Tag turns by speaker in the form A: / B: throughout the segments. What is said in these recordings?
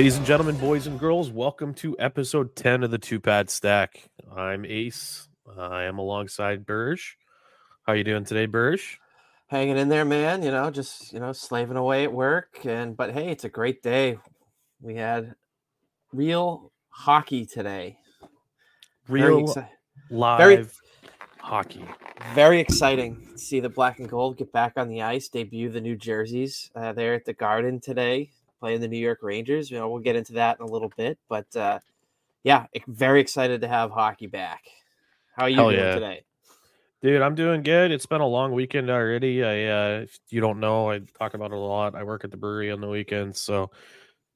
A: Ladies and gentlemen, boys and girls, welcome to episode 10 of the Two Pad Stack. I'm Ace. I am alongside Burge. How are you doing today, Burge?
B: Hanging in there, man. You know, just you know, slaving away at work. And but hey, it's a great day. We had real hockey today.
A: Real exci- live
B: very,
A: hockey.
B: Very exciting to see the black and gold get back on the ice, debut the new jerseys uh, there at the Garden today playing the New York Rangers. You know, we'll get into that in a little bit, but uh, yeah, very excited to have hockey back. How are you Hell doing yeah. today?
A: Dude, I'm doing good. It's been a long weekend already. I, uh, if you don't know, I talk about it a lot. I work at the brewery on the weekends, so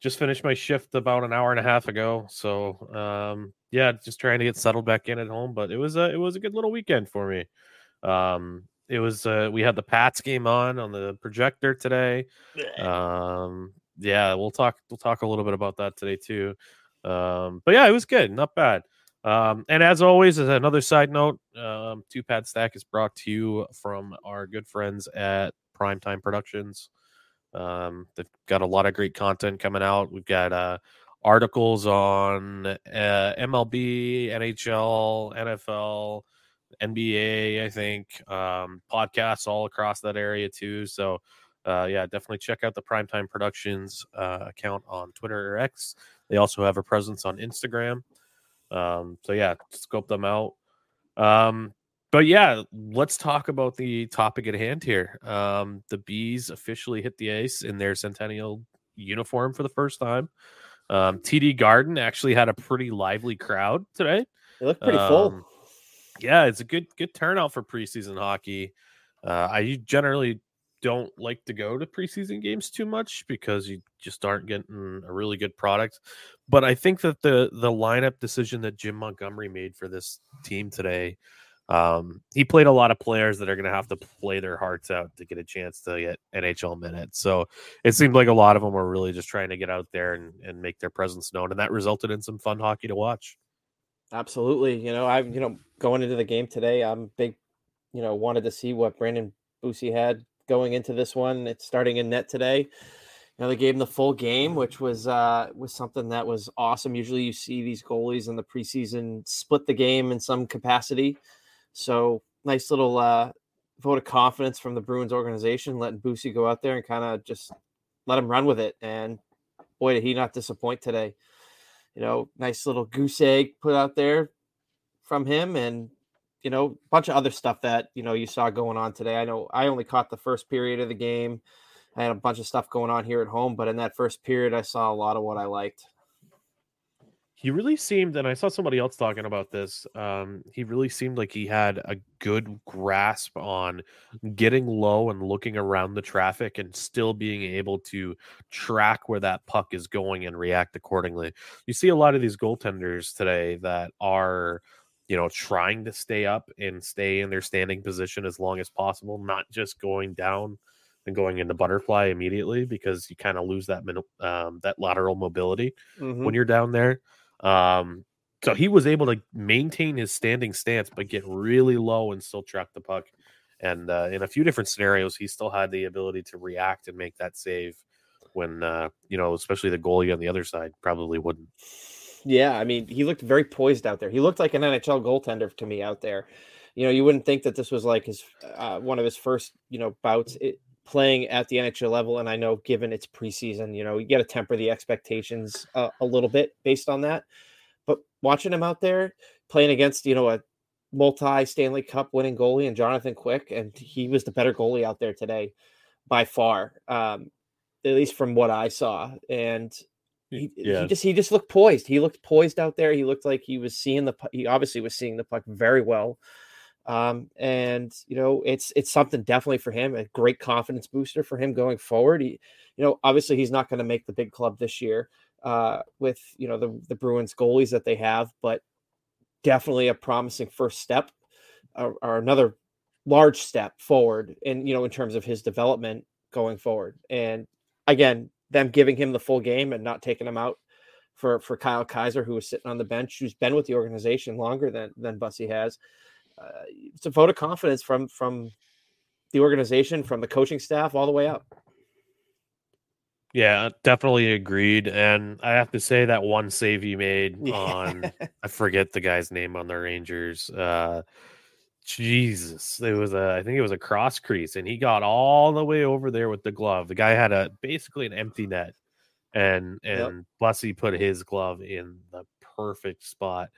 A: just finished my shift about an hour and a half ago. So, um, yeah, just trying to get settled back in at home. But it was a it was a good little weekend for me. Um, it was uh, we had the Pats game on on the projector today. Um, yeah, we'll talk. We'll talk a little bit about that today too. Um, but yeah, it was good, not bad. Um, and as always, as another side note, um, Two Pad Stack is brought to you from our good friends at Primetime Productions. Um, they've got a lot of great content coming out. We've got uh, articles on uh, MLB, NHL, NFL, NBA, I think, um, podcasts all across that area too. So uh, yeah, definitely check out the Primetime Productions uh, account on Twitter or X. They also have a presence on Instagram. Um, so yeah, scope them out. Um, but yeah, let's talk about the topic at hand here. Um, the bees officially hit the ice in their centennial uniform for the first time. Um, TD Garden actually had a pretty lively crowd today.
B: It looked pretty full.
A: Um, yeah, it's a good good turnout for preseason hockey. Uh, I generally don't like to go to preseason games too much because you just aren't getting a really good product. But I think that the the lineup decision that Jim Montgomery made for this team today, um, he played a lot of players that are going to have to play their hearts out to get a chance to get NHL minutes. So it seemed like a lot of them were really just trying to get out there and, and make their presence known, and that resulted in some fun hockey to watch.
B: Absolutely, you know, I'm you know going into the game today, I'm big, you know, wanted to see what Brandon Bussi had going into this one. It's starting in net today. You know, they gave him the full game, which was uh, was something that was awesome. Usually, you see these goalies in the preseason split the game in some capacity. So, nice little uh, vote of confidence from the Bruins organization, letting Bussi go out there and kind of just let him run with it. And boy, did he not disappoint today. You know, nice little goose egg put out there from him, and you know, a bunch of other stuff that, you know, you saw going on today. I know I only caught the first period of the game. I had a bunch of stuff going on here at home, but in that first period, I saw a lot of what I liked.
A: He really seemed, and I saw somebody else talking about this. Um, he really seemed like he had a good grasp on getting low and looking around the traffic and still being able to track where that puck is going and react accordingly. You see a lot of these goaltenders today that are you know, trying to stay up and stay in their standing position as long as possible, not just going down and going into butterfly immediately because you kind of lose that um, that lateral mobility mm-hmm. when you're down there. Um, so he was able to maintain his standing stance, but get really low and still track the puck. And uh, in a few different scenarios, he still had the ability to react and make that save when, uh, you know, especially the goalie on the other side probably wouldn't.
B: Yeah, I mean, he looked very poised out there. He looked like an NHL goaltender to me out there. You know, you wouldn't think that this was like his uh, one of his first, you know, bouts it, playing at the NHL level. And I know, given it's preseason, you know, you got to temper the expectations uh, a little bit based on that. But watching him out there playing against, you know, a multi Stanley Cup winning goalie and Jonathan Quick, and he was the better goalie out there today by far, um, at least from what I saw. And he, yeah. he just he just looked poised. He looked poised out there. He looked like he was seeing the he obviously was seeing the puck very well. Um, and you know, it's it's something definitely for him, a great confidence booster for him going forward. He, you know, obviously he's not going to make the big club this year uh, with you know the the Bruins goalies that they have, but definitely a promising first step or, or another large step forward in you know in terms of his development going forward. And again, them giving him the full game and not taking him out for for Kyle Keyser, who was sitting on the bench, who's been with the organization longer than than Bussi has. Uh, it's a vote of confidence from from the organization, from the coaching staff, all the way up.
A: Yeah, definitely agreed. And I have to say that one save he made
B: Yeah.
A: on I forget the guy's name on the Rangers. Uh Jesus. It was a I think it was a cross crease and he got all the way over there with the glove. The guy had a basically an empty net and
B: Yep.
A: and Bussi put his glove in the perfect spot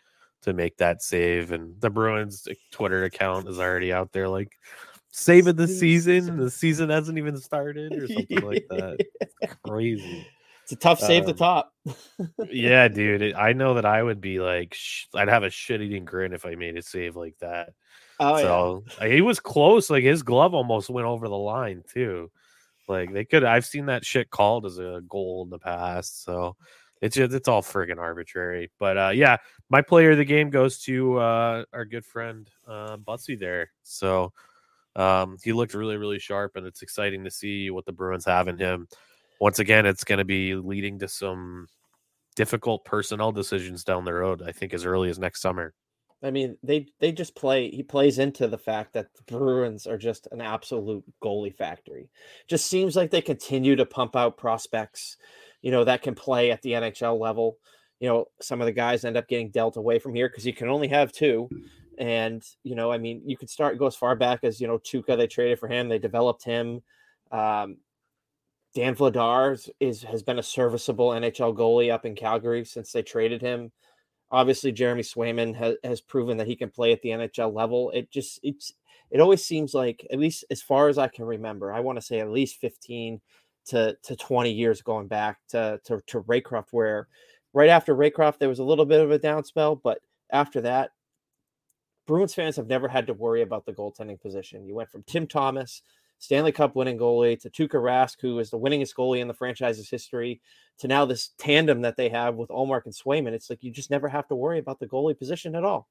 A: to make that save. And the Bruins Twitter account is already out there like save of the season. The season hasn't even started or something like that. Crazy.
B: It's a tough save to
A: Um,
B: top.
A: Yeah, dude. it- I know that I would be like, sh- I'd have a shit eating grin if I made a save like that.
B: Oh
A: so uh, he was close. Like his glove almost went over the line too. Like they could. I've seen that shit called as a goal in the past. So it's just it's all friggin' arbitrary. But uh, yeah, my player of the game goes to uh, our good friend uh, Bussi there. So um, he looked really really sharp, and it's exciting to see what the Bruins have in him. Once again, it's going to be leading to some difficult personnel decisions down the road. I think as early as next summer.
B: I mean, they they just play. He plays into the fact that the Bruins are just an absolute goalie factory. Just seems like they continue to pump out prospects, you know, that can play at the NHL level. You know, some of the guys end up getting dealt away from here because you can only have two. And you know, I mean, you could start go as far back as you know Tuukka. They traded for him. They developed him. Um, Dan Vladar is, is has been a serviceable NHL goalie up in Calgary since they traded him obviously Jeremy Swayman has, has proven that he can play at the NHL level. It just it's it always seems like at least as far as I can remember, I want to say at least 15 to to 20 years going back to to, to Raycroft where right after Raycroft there was a little bit of a down spell, but after that Bruins fans have never had to worry about the goaltending position. You went from Tim Thomas, Stanley Cup winning goalie, to Tuukka Rask, who is the winningest goalie in the franchise's history, to now this tandem that they have with Ullmark and Swayman. It's like you just never have to worry about the goalie position at all.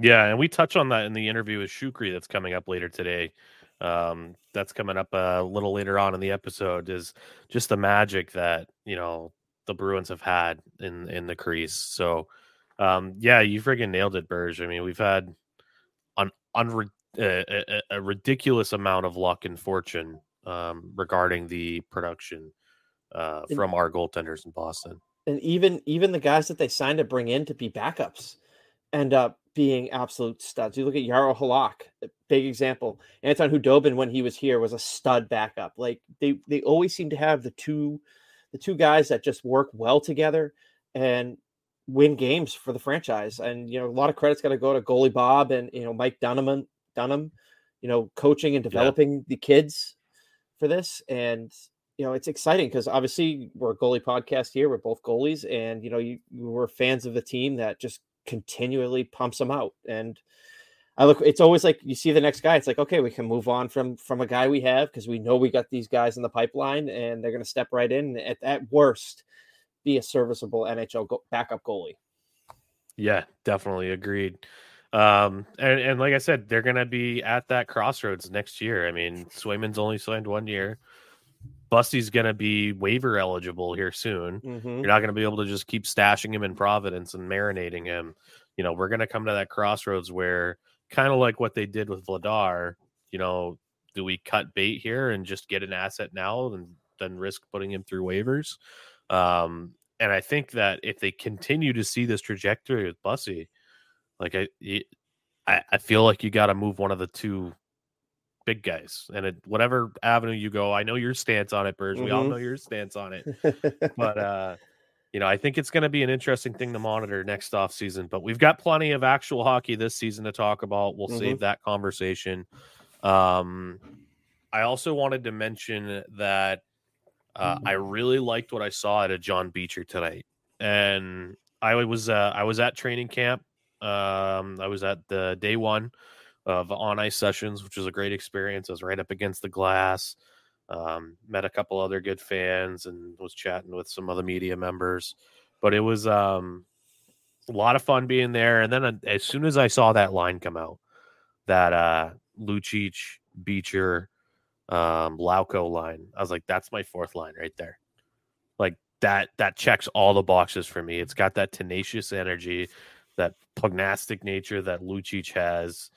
A: Yeah, and we touch on that in the interview with Shukri that's coming up later today. Um, that's coming up a little later on in the episode. Is just the magic that you know the Bruins have had in in the crease. So, um, yeah, you friggin' nailed it, Burge. I mean, we've had an unre- a, a, ridiculous amount of luck and fortune um, regarding the production uh,
B: And-
A: from our goaltenders in Boston.
B: And even even the guys that they signed to bring in to be backups end up being absolute studs. You look at Jaro Halak, big example. Anton Khudobin, when he was here, was a stud backup. Like they they always seem to have the two the two guys that just work well together and win games for the franchise. And you know, a lot of credit's got to go to goalie Bob and you know Mike Dunham, Dunham, you know, coaching and developing the kids for this. And you know, it's exciting because obviously we're a goalie podcast here. We're both goalies, and you know, you, you we're fans of the team that just continually pumps them out. And I look, it's always like you see the next guy. It's like, okay, we can move on from from a guy we have because we know we got these guys in the pipeline, and they're going to step right in. At, at worst, be a serviceable NHL go- backup goalie.
A: Yeah, definitely agreed. Um, and, and like I said, they're gonna be at that crossroads next year. I mean, Swayman's only signed one year. Bussi's gonna be waiver eligible here soon.
B: Mm-hmm.
A: You're not gonna be able to just keep stashing him in Providence and marinating him. You know, we're gonna come to that crossroads where kind of like what they did with Vladar, you know, do we cut bait here and just get an asset now and then risk putting him through waivers? Um, and I think that if they continue to see this trajectory with Bussi, like I, I feel like you got to move one of the two big guys, and it, whatever avenue you go, I know your stance on it, Burge. We all
B: Mhm.
A: know your stance on it, but uh, you know, I think it's going to be an interesting thing to monitor next off season. But we've got plenty of actual hockey this season to talk about. We'll save that conversation. Um, I also wanted to mention that uh, I really liked what I saw at a John Beecher tonight, and I was uh, I was at training camp. Um, I was at the day one of on ice sessions, which was a great experience. I was right up against the glass. Um, met a couple other good fans and was chatting with some other media members. But it was um, a lot of fun being there. And then uh, as soon as I saw that line come out, that uh, Lucic, Beecher, um, Lauko line, I was like, that's my fourth line right there. Like that, that checks all the boxes for me. It's got that tenacious energy, that pugnastic nature that Lucic has,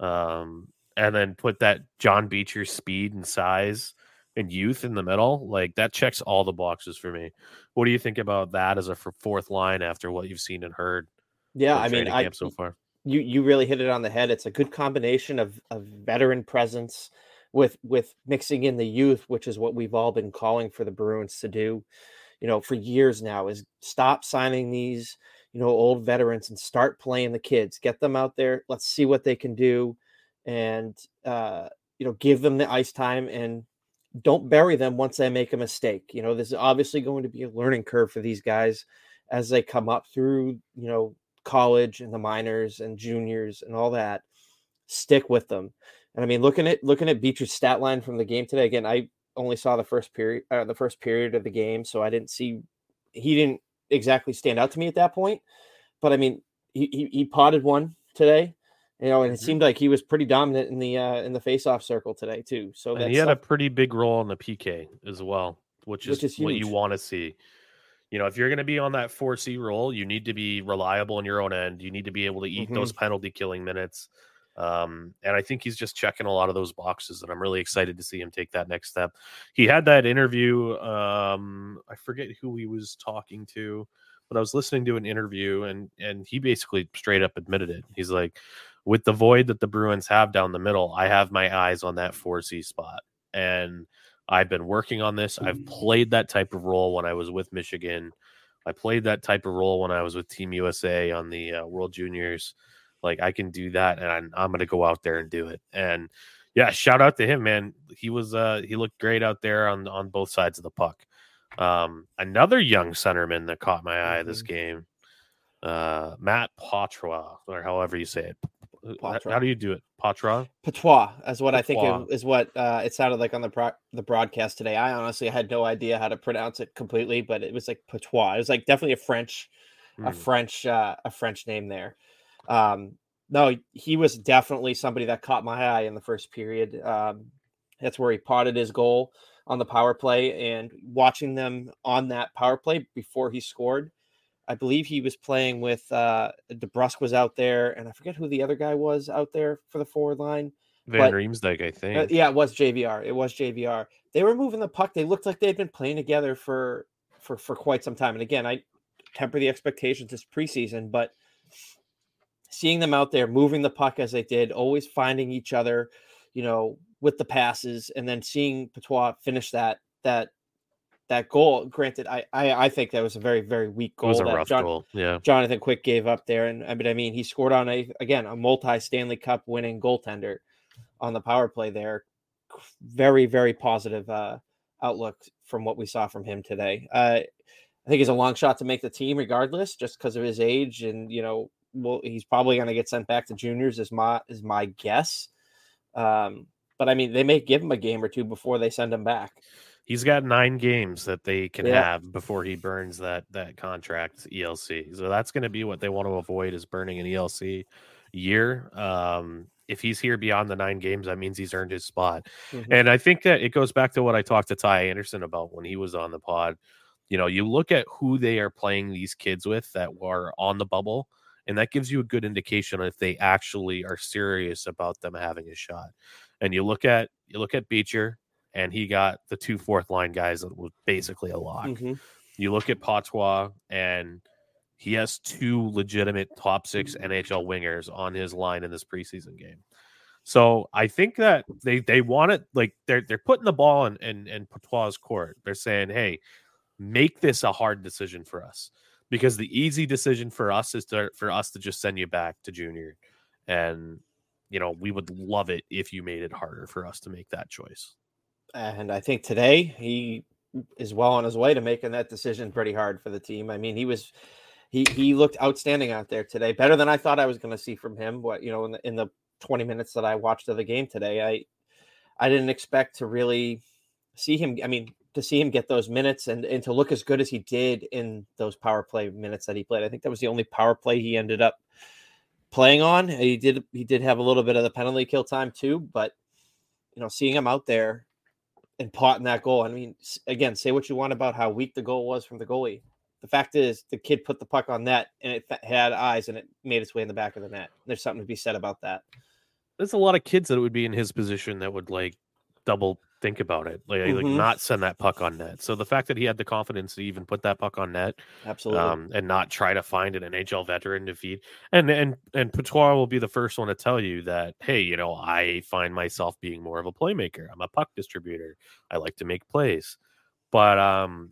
A: um, and then put that John Beecher speed and size and youth in the middle, like that checks all the boxes for me. What do you think about that as a fourth line after what you've seen and heard?
B: Yeah, I mean, I
A: so far.
B: You you really hit it on the head. It's a good combination of of veteran presence with with mixing in the youth, which is what we've all been calling for the Bruins to do, you know, for years now. Is stop signing these, you know, old veterans and start playing the kids. Get them out there. Let's see what they can do, and uh, you know, give them the ice time and don't bury them once they make a mistake. You know, this is obviously going to be a learning curve for these guys as they come up through, you know, college and the minors and juniors and all that. Stick with them. And I mean, looking at looking at Beecher's stat line from the game today. Again, I only saw the first period, uh, the first period of the game, so I didn't see. He didn't exactly stand out to me at that point. But I mean, he he, he potted one today you know, and it mm-hmm. seemed like he was pretty dominant in the uh, in the faceoff circle today too. So
A: and he had a pretty big role in the PK as well, which is, which is what you want to see. You know, if you're going to be on that four C role, you need to be reliable in your own end. You need to be able to eat mm-hmm. those penalty killing minutes. Um, and I think he's just checking a lot of those boxes, and I'm really excited to see him take that next step. He had that interview. Um, I forget who he was talking to, but I was listening to an interview, and and he basically straight up admitted it. He's like, with the void that the Bruins have down the middle, I have my eyes on that 4C spot. And I've been working on this. I've played that type of role when I was with Michigan. I played that type of role when I was with Team USA on the uh, World Juniors. Like I can do that, and I'm, I'm going to go out there and do it. And yeah, shout out to him, man. He was uh, he looked great out there on on both sides of the puck. Um, another young centerman that caught my eye mm-hmm. this game, uh, Matt Poitras, or however you say it. How do you do it? Patra?
B: Patois, as what Patois. I think is what uh, it sounded like on the pro- the broadcast today. I honestly had no idea how to pronounce it completely, but it was like Patois. It was like definitely a French, mm. a hmm. French, uh, a French name there. Um, no, he was definitely somebody that caught my eye in the first period. Um, that's where he potted his goal on the power play, and watching them on that power play before he scored I believe he was playing with uh DeBrusk was out there, and I forget who the other guy was out there for the forward line.
A: Van Riemsdyk, I uh, think.
B: Uh, yeah, it was JVR. It was JVR. They were moving the puck. They looked like they had been playing together for for for quite some time. And again, I temper the expectations this preseason, but seeing them out there moving the puck as they did, always finding each other, you know, with the passes, and then seeing Patois finish that that that goal. Granted, I, I, I think that was a very very weak goal.
A: It was a rough John, goal. Yeah,
B: Jonathan Quick gave up there, and I mean, I mean, he scored on a again a multi Stanley Cup winning goaltender on the power play there. Very very positive uh, outlook from what we saw from him today. Uh, I think he's a long shot to make the team regardless, just because of his age, and you know, well, he's probably going to get sent back to juniors, is my is my guess. Um, but I mean, they may give him a game or two before they send him back
A: he's got nine games that they can yeah. have before he burns that that contract ELC. So that's going to be what they want to avoid is burning an ELC year. Um, if he's here beyond the nine games, that means he's earned his spot. Mm-hmm. And I think that it goes back to what I talked to Ty Anderson about when he was on the pod. You know, you look at who they are playing these kids with that are on the bubble, and that gives you a good indication if they actually are serious about them having a shot. And you look at you look at Beecher, and he got the two fourth line guys that was basically a lock. Mm-hmm. You look at Patois, and he has two legitimate top six NHL wingers on his line in this preseason game. So I think that they they want it like they're they're putting the ball in in, in Patois' court. They're saying, "Hey, make this a hard decision for us." Because the easy decision for us is to for us to just send you back to junior, and you know we would love it if you made it harder for us to make that choice
B: and I think today he is well on his way to making that decision pretty hard for the team. I mean, he was he he looked outstanding out there today, better than I thought I was going to see from him. What you know in the in the 20 minutes that I watched of the game today, I I didn't expect to really see him. I mean, to see him get those minutes and and to look as good as he did in those power play minutes that he played. I think that was the only power play he ended up playing on. He did he did have a little bit of the penalty kill time too, but you know, seeing him out there and potting that goal. I mean, again, say what you want about how weak the goal was from the goalie. The fact is, the kid put the puck on net and it had eyes and it made its way in the back of the net. There's something to be said about that.
A: There's a lot of kids that would be in his position that would like double think about it. Like, mm-hmm. like not send that puck on net. So the fact that he had the confidence to even put that puck on net,
B: absolutely,
A: um, and not try to find an NHL veteran to feed, and and and Patois will be the first one to tell you that, hey, you know, I find myself being more of a playmaker. I'm a puck distributor. I like to make plays, but um,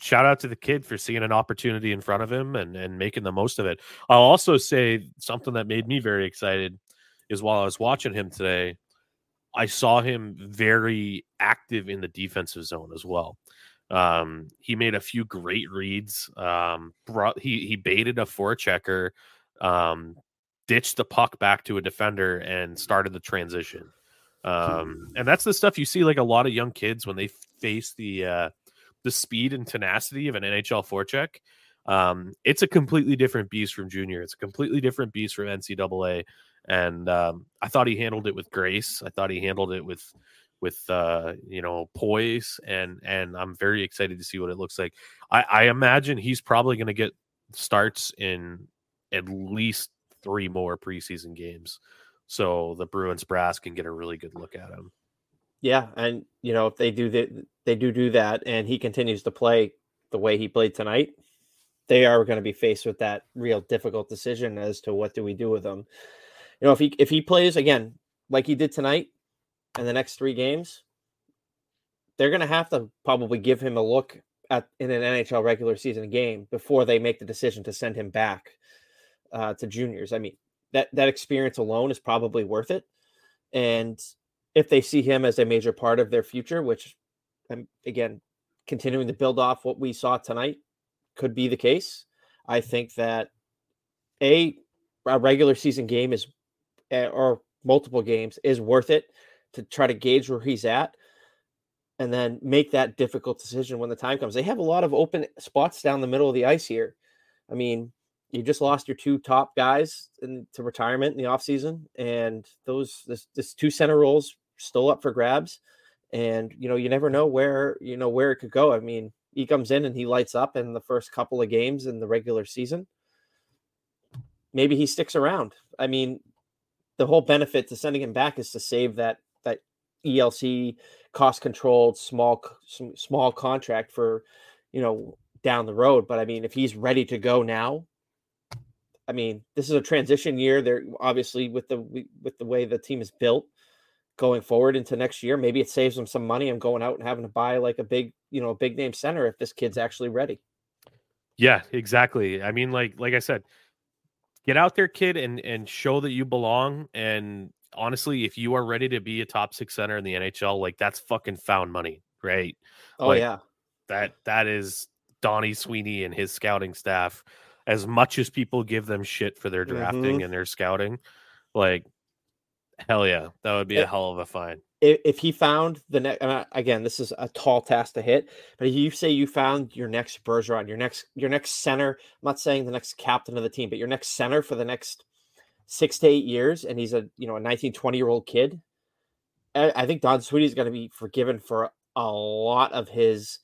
A: shout out to the kid for seeing an opportunity in front of him and and making the most of it. I'll also say something that made me very excited is while I was watching him today I saw him very active in the defensive zone as well. Um, he made a few great reads. Um, brought he he baited a forechecker, um, ditched the puck back to a defender, and started the transition. Um, and that's the stuff you see like a lot of young kids when they face the uh, the speed and tenacity of an NHL forecheck. Um, it's a completely different beast from junior. It's a completely different beast from NCAA and um, I thought he handled it with grace. I thought he handled it with with uh, you know poise, and and I'm very excited to see what it looks like. I, I imagine he's probably going to get starts in at least three more preseason games, so the Bruins brass can get a really good look at him.
B: Yeah, and you know if they do that, they do do that, and he continues to play the way he played tonight. They are going to be faced with that real difficult decision as to what do we do with him you know, if he if he plays again like he did tonight and the next three games, they're going to have to probably give him a look at in an NHL regular season game before they make the decision to send him back uh, to juniors. I mean, that that experience alone is probably worth it, and if they see him as a major part of their future, which I'm again continuing to build off what we saw tonight, could be the case. I think that a a regular season game is Eh, or multiple games is worth it to try to gauge where he's at and then make that difficult decision when the time comes. They have a lot of open spots down the middle of the ice here. I mean, you just lost your two top guys in, to retirement in the offseason, and those this, this two center roles still up for grabs. And you know, you never know where you know where it could go. I mean, he comes in and he lights up in the first couple of games in the regular season. Maybe he sticks around. I mean, the whole benefit to sending him back is to save that that ELC cost controlled small small contract for you know down the road. But I mean, if he's ready to go now, I mean, this is a transition year. There obviously with the with the way the team is built going forward into next year, maybe it saves them some money. I'm going out and having to buy like a big you know a big name center if this kid's actually ready.
A: Yeah, exactly. I mean, like like I said, get out there, kid, and and show that you belong. And honestly, if you are ready to be a top six center in the NHL, like that's fucking found money, right?
B: Oh
A: like,
B: yeah,
A: that that is Donnie Sweeney and his scouting staff. As much as people give them shit for their drafting mm-hmm. and their scouting, like hell yeah, that would be a hell of a find
B: if, if he found the next again this is a tall task to hit but if you say you found your next bergeron your next your next center i'm not saying the next captain of the team but your next center for the next six to eight years and he's a you know a 19 20 year old kid I, I think don Sweeney is going to be forgiven for a lot of his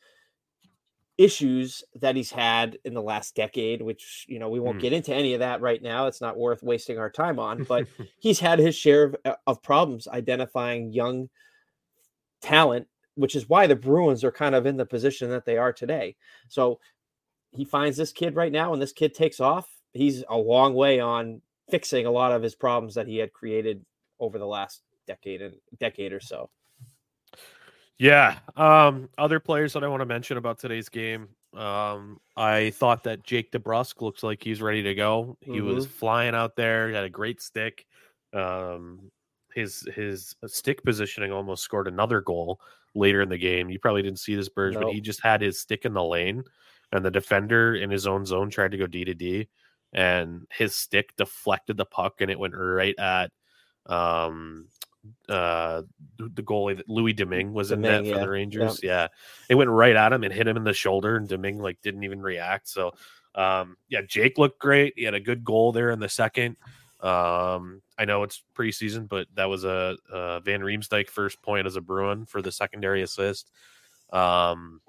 B: issues that he's had in the last decade, which you know we won't mm. get into any of that right now. It's not worth wasting our time on. But he's had his share of, uh, of problems identifying young talent, which is why the Bruins are kind of in the position that they are today. So he finds this kid right now, and this kid takes off. He's a long way on fixing a lot of his problems that he had created over the last decade and decade or so.
A: Yeah. Um, other players that I want to mention about today's game. Um, I thought that Jake DeBrusk looks like he's ready to go. He mm-hmm. was flying out there, he had a great stick. Um, his his stick positioning almost scored another goal later in the game. You probably didn't see this Burge, nope. but he just had his stick in the lane, and the defender in his own zone tried to go D to D, and his stick deflected the puck, and it went right at um uh the goalie that Louis Domingue was Domingue, in net for the Rangers. Yeah. yeah. It went right at him and hit him in the shoulder and Domingue like didn't even react. So um yeah, Jake looked great. He had a good goal there in the second. Um I know it's preseason, but that was a, a Van Riemsdyk first point as a Bruin for the secondary assist. Um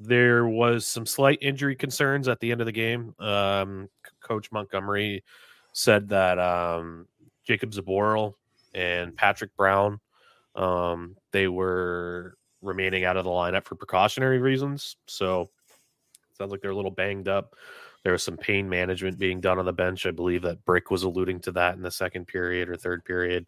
A: there was some slight injury concerns at the end of the game. Um, Coach Montgomery said that um, Jakub Zboril and Patrick Brown Um, they were remaining out of the lineup for precautionary reasons. So sounds like they're a little banged up. There was some pain management being done on the bench. I believe that Brick was alluding to that in the second period or third period.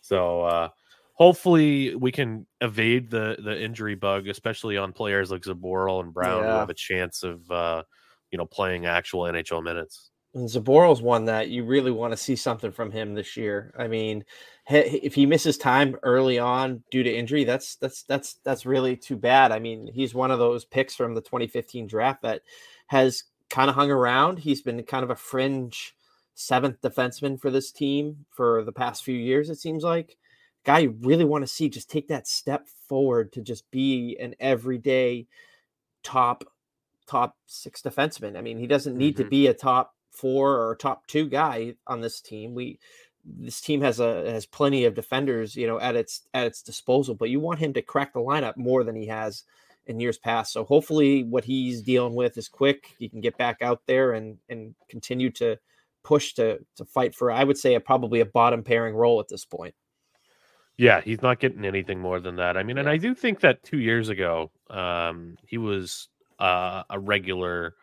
A: So uh, hopefully we can evade the the injury bug, especially on players like Zboril and Brown yeah. who have a chance of uh, you know playing actual NHL minutes.
B: And Zboril's one that you really want to see something from him this year. I mean, if he misses time early on due to injury, that's that's that's that's really too bad. I mean, he's one of those picks from the 2015 draft that has kind of hung around. He's been kind of a fringe seventh defenseman for this team for the past few years. It seems like guy you really want to see just take that step forward to just be an everyday top top six defenseman. I mean, he doesn't need mm-hmm. to be a top four or top two guy on this team. We this team has a has plenty of defenders, you know, at its at its disposal, but you want him to crack the lineup more than he has in years past. So hopefully what he's dealing with is quick. He can get back out there and and continue to push to to fight for I would say a probably a bottom pairing role at this point.
A: Yeah, he's not getting anything more than that. I mean, yeah. and I do think that 2 years ago um he was uh, a regular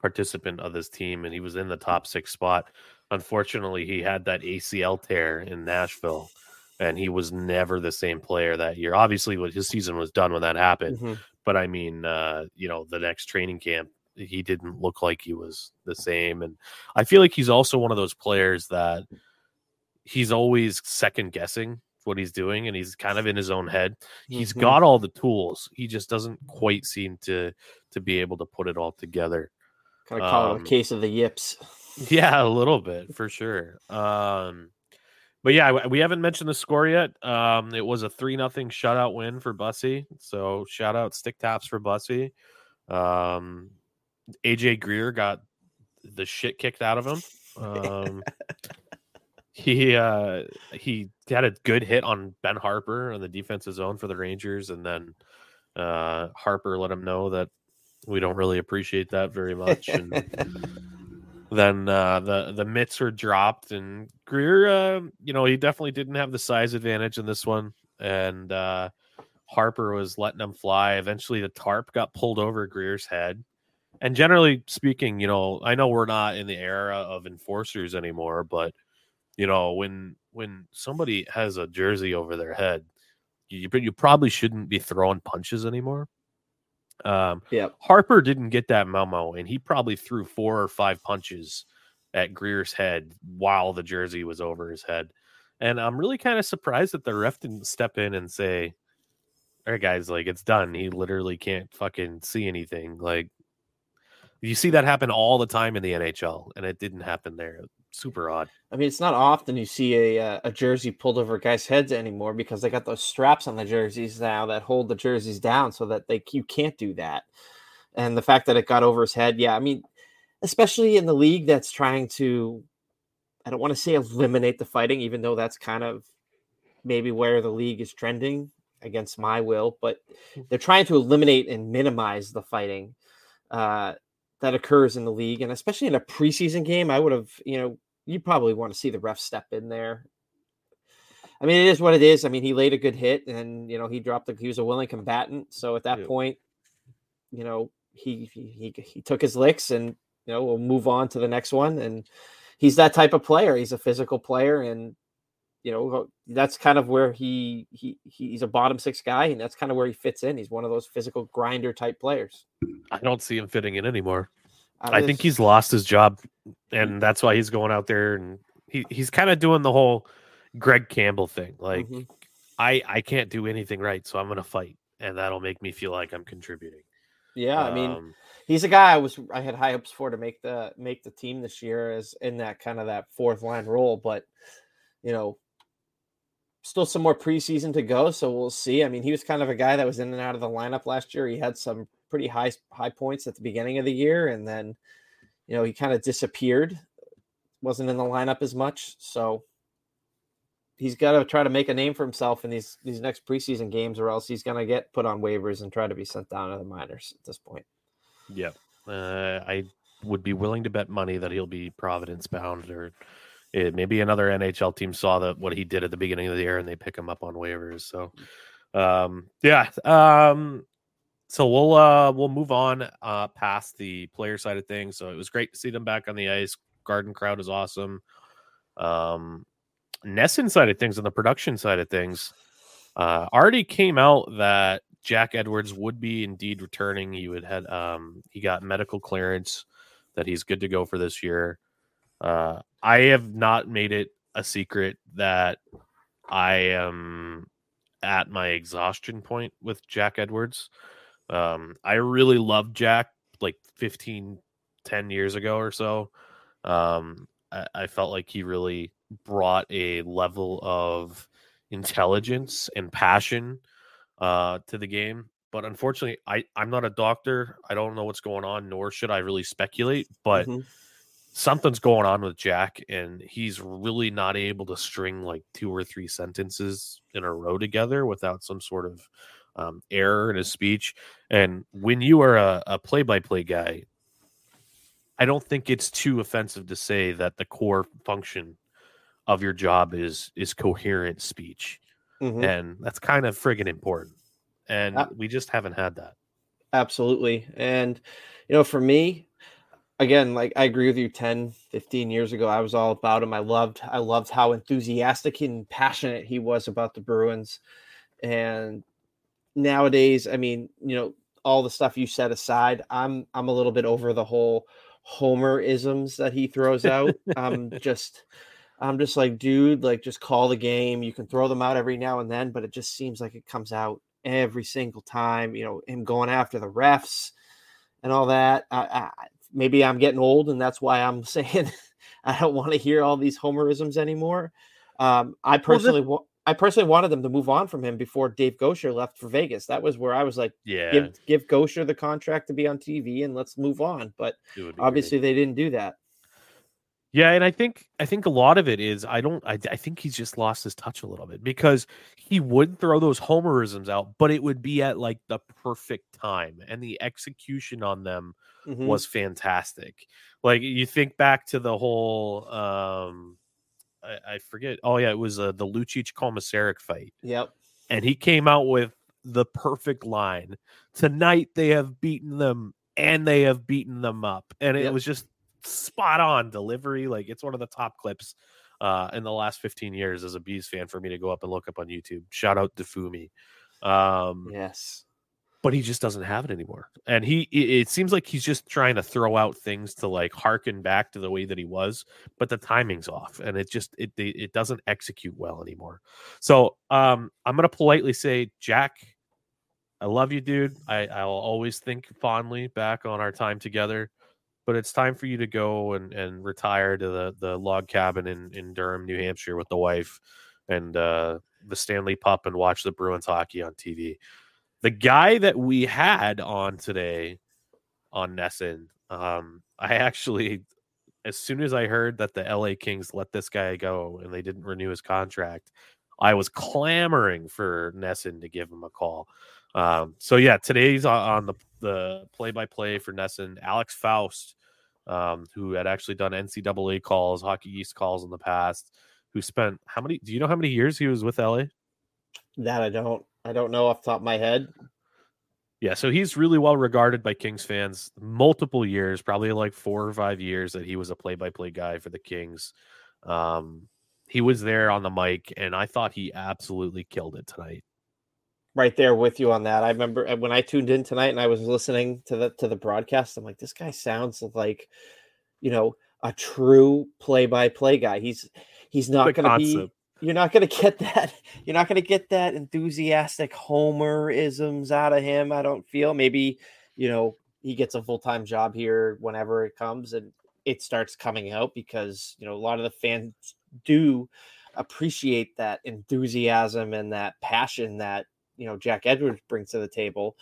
A: participant of this team, and he was in the top six spot. Unfortunately, he had that ACL tear in Nashville, and he was never the same player that year. Obviously, what his season was done when that happened. Mm-hmm. But I mean, uh, you know, the next training camp, he didn't look like he was the same. And I feel like he's also one of those players that he's always second guessing what he's doing and he's kind of in his own head. He's mm-hmm. got all the tools. He just doesn't quite seem to to be able to put it all together.
B: Kind of call um, it a um, case of the yips.
A: Yeah, a little bit for sure. Um, but yeah, we haven't mentioned the score yet. Um, it was a three nothing shutout win for Bussi. So shout out stick taps for Bussi. Um, AJ Greer got the shit kicked out of him. Um, he uh, he had a good hit on Ben Harpur on the defensive zone for the Rangers, and then uh, Harpur let him know that we don't really appreciate that very much. And then uh, the the mitts were dropped, and Greer, uh, you know, he definitely didn't have the size advantage in this one, and uh, Harpur was letting him fly. Eventually, the tarp got pulled over Greer's head. And generally speaking, you know, I know we're not in the era of enforcers anymore, but you know, when when somebody has a jersey over their head, you you probably shouldn't be throwing punches anymore. Um,
B: yeah,
A: Harpur didn't get that memo, and he probably threw four or five punches at Greer's head while the jersey was over his head. And I'm really kind of surprised that the ref didn't step in and say, "All right, guys, like it's done. He literally can't fucking see anything." Like you see that happen all the time in the NHL, and it didn't happen there super odd.
B: I mean, it's not often you see a uh, a jersey pulled over guys' heads anymore because they got those straps on the jerseys now that hold the jerseys down so that they you can't do that. And the fact that it got over his head, yeah, I mean, especially in the league that's trying to, I don't want to say eliminate the fighting, even though that's kind of maybe where the league is trending against my will, but hmm. they're trying to eliminate and minimize the fighting. Uh, that occurs in the league, and especially in a preseason game, I would have, you know, you probably want to see the ref step in there. I mean, it is what it is. I mean, he laid a good hit, and you know, he dropped the. He was a willing combatant, so at that yeah. point, you know, he, he he took his licks, and you know, we'll move on to the next one. And he's that type of player. He's a physical player, and you know, that's kind of where he he he's a bottom six guy, and that's kind of where he fits in. He's one of those physical grinder type players.
A: I don't see him fitting in anymore. I, I think he's lost his job, and that's why he's going out there and he, he's kind of doing the whole Greg Campbell thing. Like, mm-hmm. I I can't do anything right, so I'm going to fight, and that'll make me feel like I'm contributing.
B: Yeah, um, I mean, um, he's a guy I was I had high hopes for to make the make the team this year as in that kind of that fourth line role, but you know, still some more preseason to go, so we'll see. I mean, he was kind of a guy that was in and out of the lineup last year. He had some pretty high high points at the beginning of the year, and then you know he kind of disappeared, wasn't in the lineup as much. So he's got to try to make a name for himself in these these next preseason games, or else he's going to get put on waivers and try to be sent down to the minors at this point.
A: Yeah, uh, I would be willing to bet money that he'll be Providence bound or it, maybe another NHL team saw that what he did at the beginning of the year and they pick him up on waivers. So, um, yeah. Um, so we'll uh we'll move on uh past the player side of things. So it was great to see them back on the ice. Garden crowd is awesome. Um, NESN side of things on the production side of things, uh, already came out that Jack Edwards would be indeed returning. He would had um he got medical clearance that he's good to go for this year. Uh, I have not made it a secret that I am at my exhaustion point with Jack Edwards. Um, I really loved Jack like 15, 10 years ago or so. Um, I, I felt like he really brought a level of intelligence and passion uh, to the game. But unfortunately, I, I'm not a doctor. I don't know what's going on, nor should I really speculate. But mm-hmm something's going on with Jack, and he's really not able to string like two or three sentences in a row together without some sort of um, error in his speech. And when you are a, a play-by-play guy, I don't think it's too offensive to say that the core function of your job is is coherent speech, mm-hmm. and that's kind of friggin' important. And uh, we just haven't had that.
B: Absolutely, and you know, for me, again, like I agree with you 10, 15 years ago, I was all about him. I loved, I loved how enthusiastic and passionate he was about the Bruins. And nowadays, I mean, you know, all the stuff you set aside, I'm I'm a little bit over the whole Homer isms that he throws out. I'm just I'm just like, dude, like just call the game. You can throw them out every now and then, but it just seems like it comes out every single time. You know, him going after the refs and all that. I, I, maybe I'm getting old and that's why I'm saying I don't want to hear all these homerisms anymore. Um, I personally well, I personally wanted them to move on from him before Dave Goucher left for Vegas. That was where I was like,
A: yeah,
B: give, give Goucher the contract to be on TV and let's move on. But obviously great. they didn't do that.
A: Yeah, and I think I think a lot of it is I don't I, I think he's just lost his touch a little bit because he would throw those homerisms out, but it would be at like the perfect time, and the execution on them mm-hmm. was fantastic. Like you think back to the whole um I, I forget. Oh yeah, it was uh, the Lucic Komisarek fight.
B: Yep.
A: And he came out with the perfect line. Tonight they have beaten them and they have beaten them up. And it yep. was just spot on delivery. Like it's one of the top clips uh, in the last 15 years as a bees fan for me to go up and look up on YouTube. Shout out to Fumi.
B: Um, yes.
A: But he just doesn't have it anymore. And he, it seems like he's just trying to throw out things to like harken back to the way that he was, but the timing's off and it just, it, it doesn't execute well anymore. So um, I'm going to politely say, Jack, I love you, dude. I, I'll always think fondly back on our time together but it's time for you to go and, and retire to the, the log cabin in, in Durham, New Hampshire with the wife and uh, the Stanley Pup and watch the Bruins hockey on TV. The guy that we had on today on NESN, um, I actually, as soon as I heard that the LA Kings let this guy go and they didn't renew his contract, I was clamoring for NESN to give him a call. Um, so yeah, today's on, the the play by play for NESN. Alex Faust um, who had actually done NCAA calls, Hockey East calls in the past, who spent how many? Do you know how many years he was with LA?
B: That I don't. I don't know off the top of my head.
A: Yeah, so he's really well regarded by Kings fans. Multiple years, probably like four or five years, that he was a play-by-play guy for the Kings. Um, he was there on the mic, and I thought he absolutely killed it tonight
B: right there with you on that. I remember uh, when I tuned in tonight and I was listening to the to the broadcast. I'm like, this guy sounds like, you know, a true play-by-play guy. He's he's not going to be. You're not going to get that. You're not going to get that enthusiastic homerisms out of him. I don't feel. Maybe you know he gets a full time job here whenever it comes and it starts coming out because you know a lot of the fans do appreciate that enthusiasm and that passion that you know Jack Edwards brings to the table.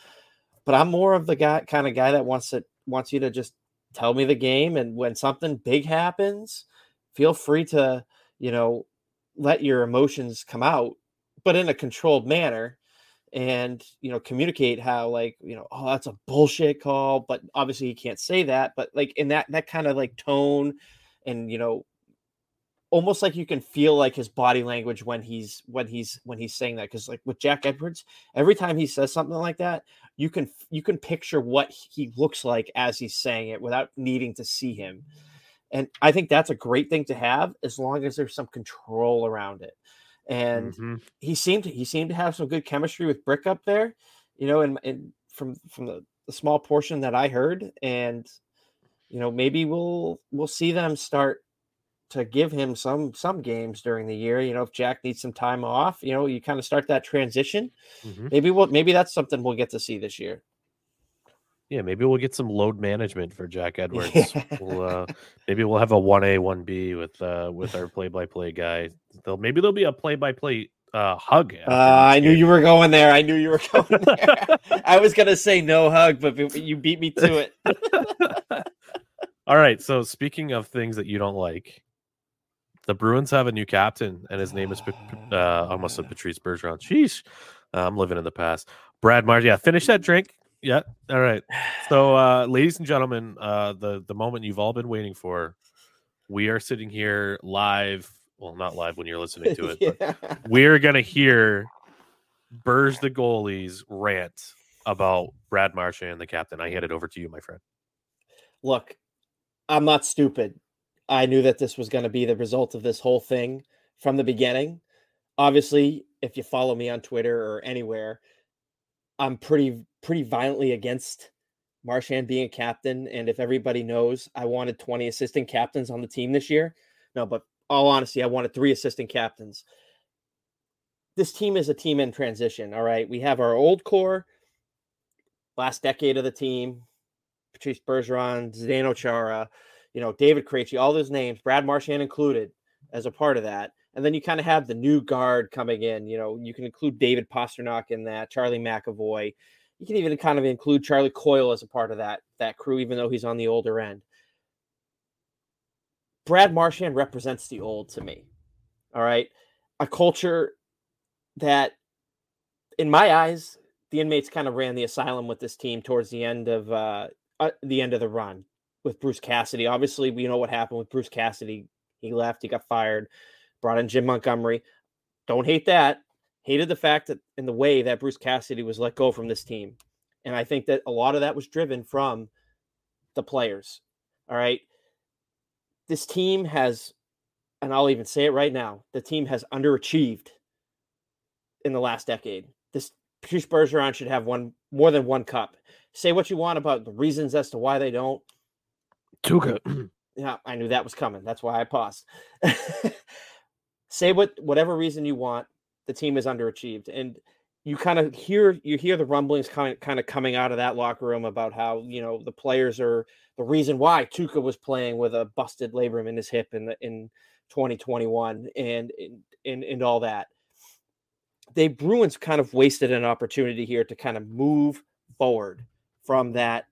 B: But I'm more of the guy kind of guy that wants to wants you to just tell me the game and when something big happens, feel free to, you know, let your emotions come out, but in a controlled manner and you know communicate how like you know oh that's a bullshit call but obviously you can't say that but like in that that kind of like tone and you know almost like you can feel like his body language when he's when he's when he's saying that because like with Jack Edwards, every time he says something like that, you can you can picture what he looks like as he's saying it without needing to see him. And I think that's a great thing to have as long as there's some control around it. And mm-hmm. he seemed to, he seemed to have some good chemistry with Brick up there, you know, and, and from from the, the small portion that I heard, and you know, maybe we'll we'll see them start to give him some some games during the year. You know, if Jack needs some time off, you know, you kind of start that transition. Mm-hmm. Maybe we'll maybe that's something we'll get to see this year.
A: Yeah, maybe we'll get some load management for Jack Edwards. Yeah. We'll, uh, maybe we'll have a one A one B with uh, with our play by play guy. They'll maybe there'll be a play by play uh, hug.
B: Uh, I knew you were going there. I knew you were going there. I was gonna say no hug, but you beat me to it.
A: All right. So speaking of things that you don't like, the Bruins have a new captain, and his name is uh, almost said Patrice Bergeron. Sheesh, uh, I'm living in the past. Brad Marsh. Yeah, finish that drink. Yeah. All right. So, uh, ladies and gentlemen, uh, the the moment you've all been waiting for, we are sitting here live. Well, not live when you're listening to it, yeah. but we're gonna hear Burge the goalies rant about Brad Marchand, and the captain. I hand it over to you, my friend.
B: Look, I'm not stupid. I knew that this was going to be the result of this whole thing from the beginning. Obviously, if you follow me on Twitter or anywhere, I'm pretty pretty violently against Marchand being a captain. And if everybody knows, I wanted 20 assistant captains on the team this year. No, but all honesty, I wanted three assistant captains. This team is a team in transition. All right. We have our old core, last decade of the team, Patrice Bergeron, Zdeno Chara, you know, David Krejci, all those names, Brad Marchand included as a part of that. And then you kind of have the new guard coming in. You know, you can include David Pastrnak in that, Charlie McAvoy. You can even kind of include Charlie Coyle as a part of that that crew, even though he's on the older end. Brad Marchand represents the old to me. All right. A culture that, in my eyes, the inmates kind of ran the asylum with this team towards the end of uh, uh, the end of the run with Bruce Cassidy. Obviously, we know what happened with Bruce Cassidy. He left, he got fired, brought in Jim Montgomery. Don't hate that. Hated the fact that in the way that Bruce Cassidy was let go from this team. And I think that a lot of that was driven from the players. All right. This team has, and I'll even say it right now, the team has underachieved in the last decade. This Patrice Bergeron should have one more than one cup. Say what you want about the reasons as to why they don't.
A: Tuukka.
B: yeah, I knew that was coming. That's why I paused. Say what whatever reason you want. The team is underachieved, and you kind of hear you hear the rumblings kind of, kind of coming out of that locker room about how you know the players are the reason why Tuukka was playing with a busted labrum in his hip in the, in 2021 and and and all that. They Bruins kind of wasted an opportunity here to kind of move forward from that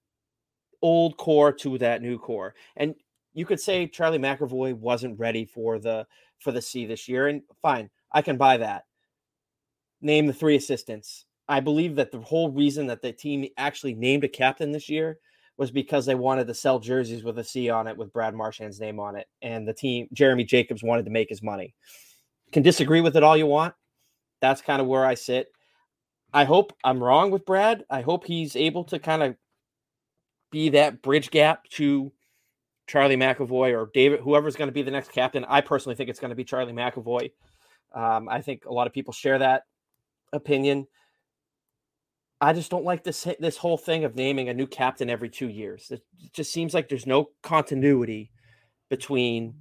B: old core to that new core. And you could say Charlie McAvoy wasn't ready for the for the C this year, and fine, I can buy that. Name the three assistants. I believe that the whole reason that the team actually named a captain this year was because they wanted to sell jerseys with a C on it with Brad Marchand's name on it, and the team Jeremy Jacobs wanted to make his money. Can disagree with it all you want. That's kind of where I sit. I hope I'm wrong with Brad. I hope he's able to kind of be that bridge gap to Charlie McAvoy or David, whoever's going to be the next captain. I personally think it's going to be Charlie McAvoy. Um, I think a lot of people share that opinion. I just don't like this this whole thing of naming a new captain every two years. It just seems like there's no continuity between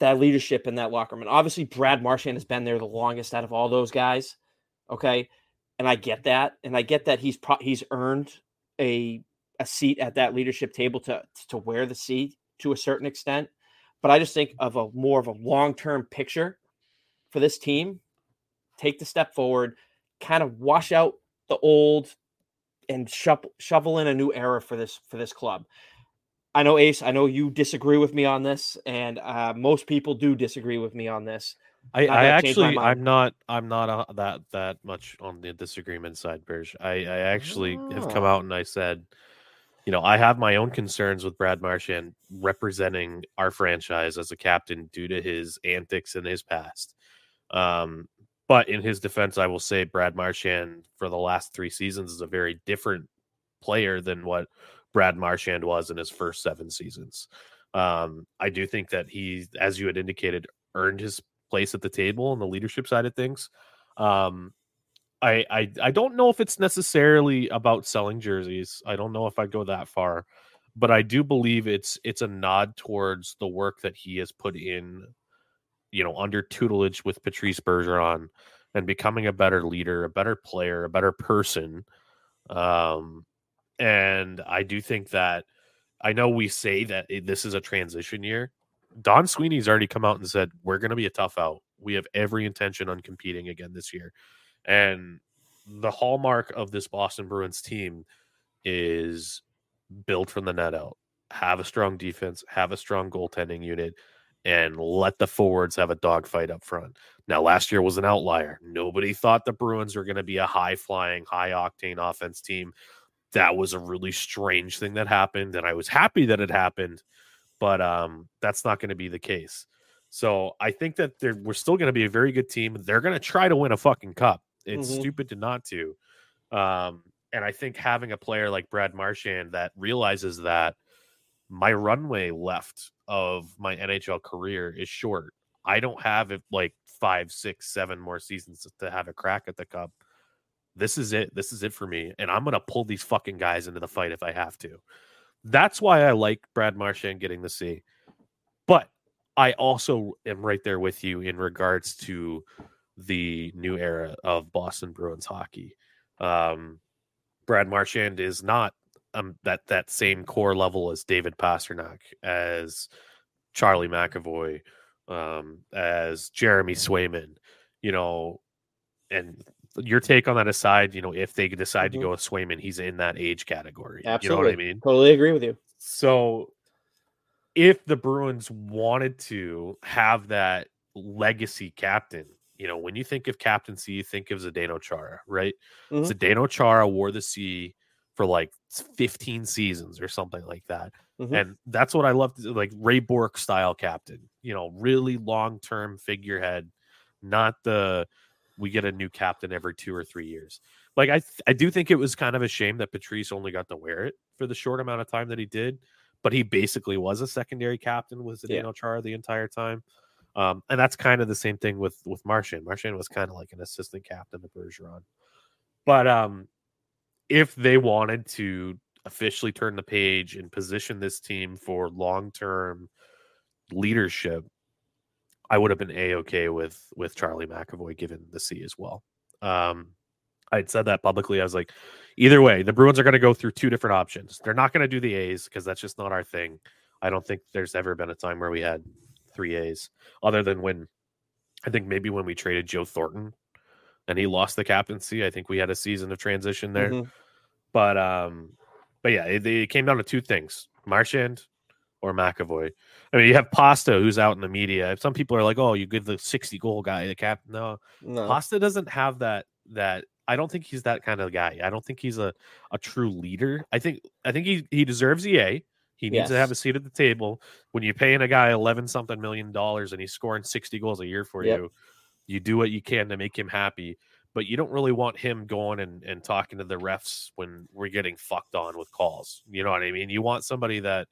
B: that leadership and that locker room. And obviously, Brad Marchand has been there the longest out of all those guys. Okay, and I get that, and I get that he's pro- he's earned a a seat at that leadership table to to wear the seat to a certain extent. But I just think of a more of a long term picture for this team. Take the step forward, kind of wash out the old, and shovel shovel in a new era for this for this club. I know Ace. I know you disagree with me on this, and uh, most people do disagree with me on this.
A: I, I actually, I'm not, I'm not uh, that that much on the disagreement side, Birch. I, I actually oh. have come out and I said you know, I have my own concerns with Brad Marchand representing our franchise as a captain due to his antics in his past. Um, but in his defense, I will say Brad Marchand for the last three seasons is a very different player than what Brad Marchand was in his first seven seasons. Um, I do think that he, as you had indicated, earned his place at the table on the leadership side of things. Um, I, I I don't know if it's necessarily about selling jerseys. I don't know if I go that far, but I do believe it's it's a nod towards the work that he has put in, you know, under tutelage with Patrice Bergeron and becoming a better leader, a better player, a better person. Um, and I do think that I know we say that this is a transition year. Don Sweeney's already come out and said we're going to be a tough out. We have every intention on competing again this year. And the hallmark of this Boston Bruins team is build from the net out, have a strong defense, have a strong goaltending unit, and let the forwards have a dogfight up front. Now, last year was an outlier. Nobody thought the Bruins were going to be a high flying, high octane offense team. That was a really strange thing that happened, and I was happy that it happened, but um, that's not going to be the case. So I think that we're still going to be a very good team. They're going to try to win a fucking cup. It's mm-hmm. stupid to not to. Um, and I think having a player like Brad Marchand that realizes that my runway left of my NHL career is short. I don't have it like five, six, seven more seasons to have a crack at the cup. This is it. This is it for me. And I'm gonna pull these fucking guys into the fight if I have to. That's why I like Brad Marchand getting the C. But I also am right there with you in regards to the new era of Boston Bruins hockey. Um, Brad Marchand is not um, that that same core level as David Pastrnak, as Charlie McAvoy, um, as Jeremy Swayman, you know, and your take on that aside, you know, if they decide mm-hmm. to go with Swayman, he's in that age category.
B: Absolutely.
A: You know what I mean?
B: Totally agree with you.
A: So if the Bruins wanted to have that legacy captain, you know, when you think of captaincy, you think of Zdeno Chara, right? mm hmm Zdeno Chara wore the C for like 15 seasons or something like that. Mm-hmm. And that's what I love, like Ray Bourque style captain, you know, really long term figurehead, not the we get a new captain every two or three years. Like I, th- I do think it was kind of a shame that Patrice only got to wear it for the short amount of time that he did, but he basically was a secondary captain with Zdeno yeah. Chara the entire time. Um, and that's kind of the same thing with with Marchand. Marchand was kind of like an assistant captain of Bergeron. But um, if they wanted to officially turn the page and position this team for long term leadership, I would have been a okay with with Charlie McAvoy given the C as well. Um, I'd said that publicly. I was like, either way, the Bruins are going to go through two different options. They're not going to do the A's because that's just not our thing. I don't think there's ever been a time where we had three A's, other than when I think maybe when we traded Joe Thornton and he lost the captaincy. I think we had a season of transition there. Mm-hmm. But um, but yeah, it, it, came down to two things: Marchand or McAvoy. I mean, you have Pasta who's out in the media. Some people are like, "Oh, you give the sixty goal guy the cap." No, no, Pasta doesn't have that. That I don't think he's that kind of guy. I don't think he's a a true leader. I think I think he he deserves EA. He needs yes. to have a seat at the table. When you're paying a guy eleven something million dollars and he's scoring sixty goals a year for yep. you, you do what you can to make him happy. But you don't really want him going and, and talking to the refs when we're getting fucked on with calls. You know what I mean? You want somebody that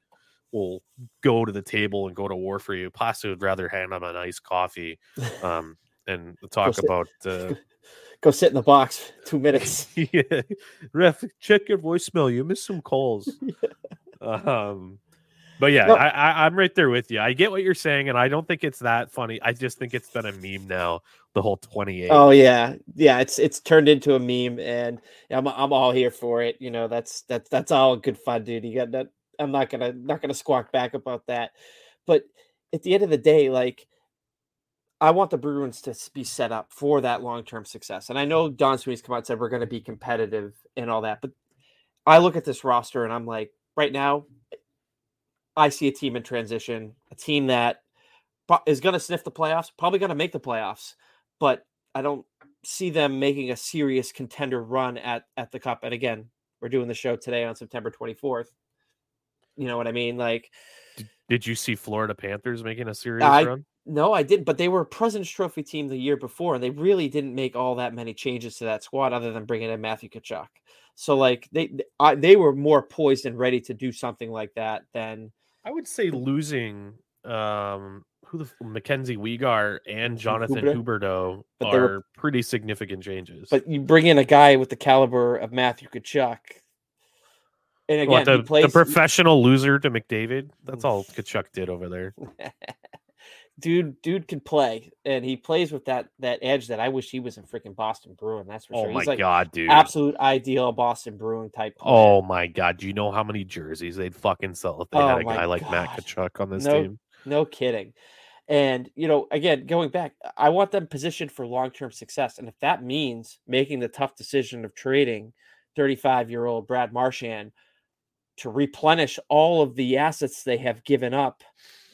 A: will go to the table and go to war for you. Pasta would rather hand him a nice coffee um, and talk about. Uh,
B: go sit in the box two minutes.
A: yeah. Ref, check your voicemail. You missed some calls. yeah. Um, but yeah, no. I, I, I'm right there with you. I get what you're saying, and I don't think it's that funny. I just think it's been a meme now. The whole 28.
B: Oh yeah, yeah. It's it's turned into a meme, and I'm I'm all here for it. You know, that's that's that's all good fun, dude. You got that. I'm not gonna not gonna squawk back about that. But at the end of the day, like I want the Bruins to be set up for that long term success. And I know Don Sweeney's come out and said we're going to be competitive and all that, but I look at this roster and I'm like, right now, I see a team in transition, a team that is going to sniff the playoffs, probably going to make the playoffs, but I don't see them making a serious contender run at at the cup. And again, we're doing the show today on September 24th. You know what I mean? Like,
A: did you see Florida Panthers making a serious
B: I,
A: run?
B: No, I didn't. But they were a President's Trophy team the year before, and they really didn't make all that many changes to that squad other than bringing in Matthew Tkachuk. So like they I, they were more poised and ready to do something like that than
A: I would say losing um who the Mackenzie Weegar and Jonathan
B: Huberdeau?
A: Huberdeau are
B: were-
A: pretty significant changes.
B: But you bring in a guy with the caliber of Matthew Tkachuk, and again,
A: What, the,
B: plays
A: the professional loser to McDavid. That's all Tkachuk did over there.
B: dude. Dude can play, and he plays with that that edge that I wish he was in freaking Boston Bruin. That's for
A: Oh
B: sure.
A: my
B: He's like
A: god, dude!
B: absolute ideal Boston Bruin type. Player.
A: Oh my god! Do you know how many jerseys they'd fucking sell if they
B: Oh
A: had a
B: my
A: guy like Matt. Tkachuk on this
B: No
A: team?
B: No kidding. And, you know, again, going back, I want them positioned for long term success. And if that means making the tough decision of trading 35 year old Brad Marchand to replenish all of the assets they have given up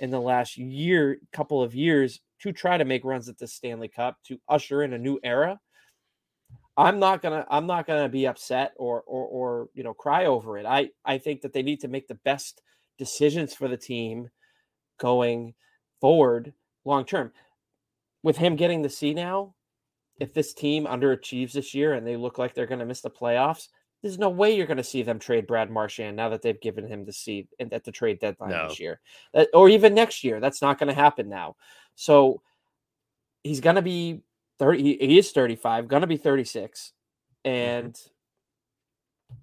B: in the last year, couple of years to try to make runs at the Stanley Cup, to usher in a new era. I'm not gonna I'm not gonna be upset or or or you know cry over it. I I think that they need to make the best decisions for the team going forward long term. With him getting the C now, if this team underachieves this year and they look like they're going to miss the playoffs, there's no way you're going to see them trade Brad Marchand now that they've given him the seat at the trade deadline
A: No.
B: this year, or even next year. That's not going to happen now. So he's going to be 30. He, is 35, going to be 36, and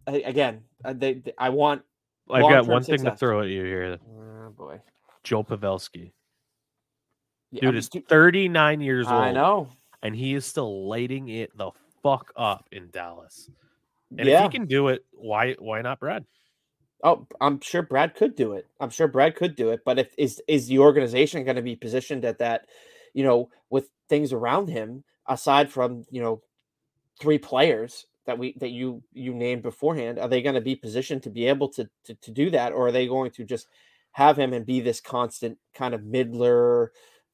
B: I, again, uh, they, they- I want.
A: I've got one thing to throw at you here.
B: Oh boy,
A: Joe Pavelski,
B: Yeah,
A: dude, is 39 years old,
B: I know.
A: and he is still lighting it the fuck up in Dallas. And
B: yeah.
A: if he can do it, why why not Brad?
B: Oh, I'm sure Brad could do it. I'm sure Brad could do it. But if is is the organization going to be positioned at that, you know, with things around him aside from you know three players that we that you you named beforehand, are they going to be positioned to be able to, to to do that, or are they going to just have him and be this constant kind of middler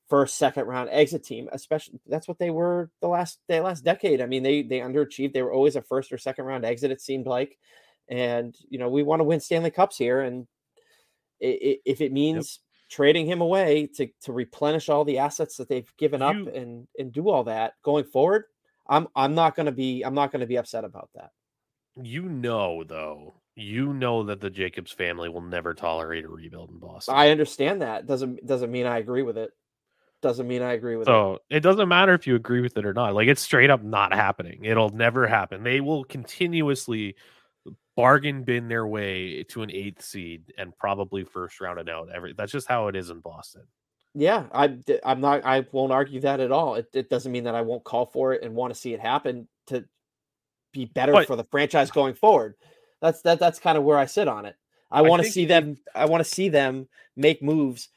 B: first second round exit team especially that's what they were the last the last decade i mean they they underachieved they were always a first or second round exit it seemed like and you know we want to win Stanley Cups here, and if it means trading him away to to replenish all the assets that they've given up and and do all that going forward, I'm I'm not going to be I'm not going to be upset about that.
A: You know, though, you know that the Jacobs family will never tolerate a rebuild in Boston.
B: I understand that doesn't doesn't mean I agree with it. Doesn't mean I agree with it.
A: So it doesn't matter if you agree with it or not. Like it's straight up not happening. It'll never happen. They will continuously bargain bin their way to an eighth seed and probably first rounded out. Every that's just how it is in Boston.
B: Yeah, I'm not I won't argue that at all. It, it doesn't mean that I won't call for it and want to see it happen to be better
A: But-
B: for the franchise going forward. That's that that's kind of where I sit on it. I
A: I
B: want to see them I want to see them make moves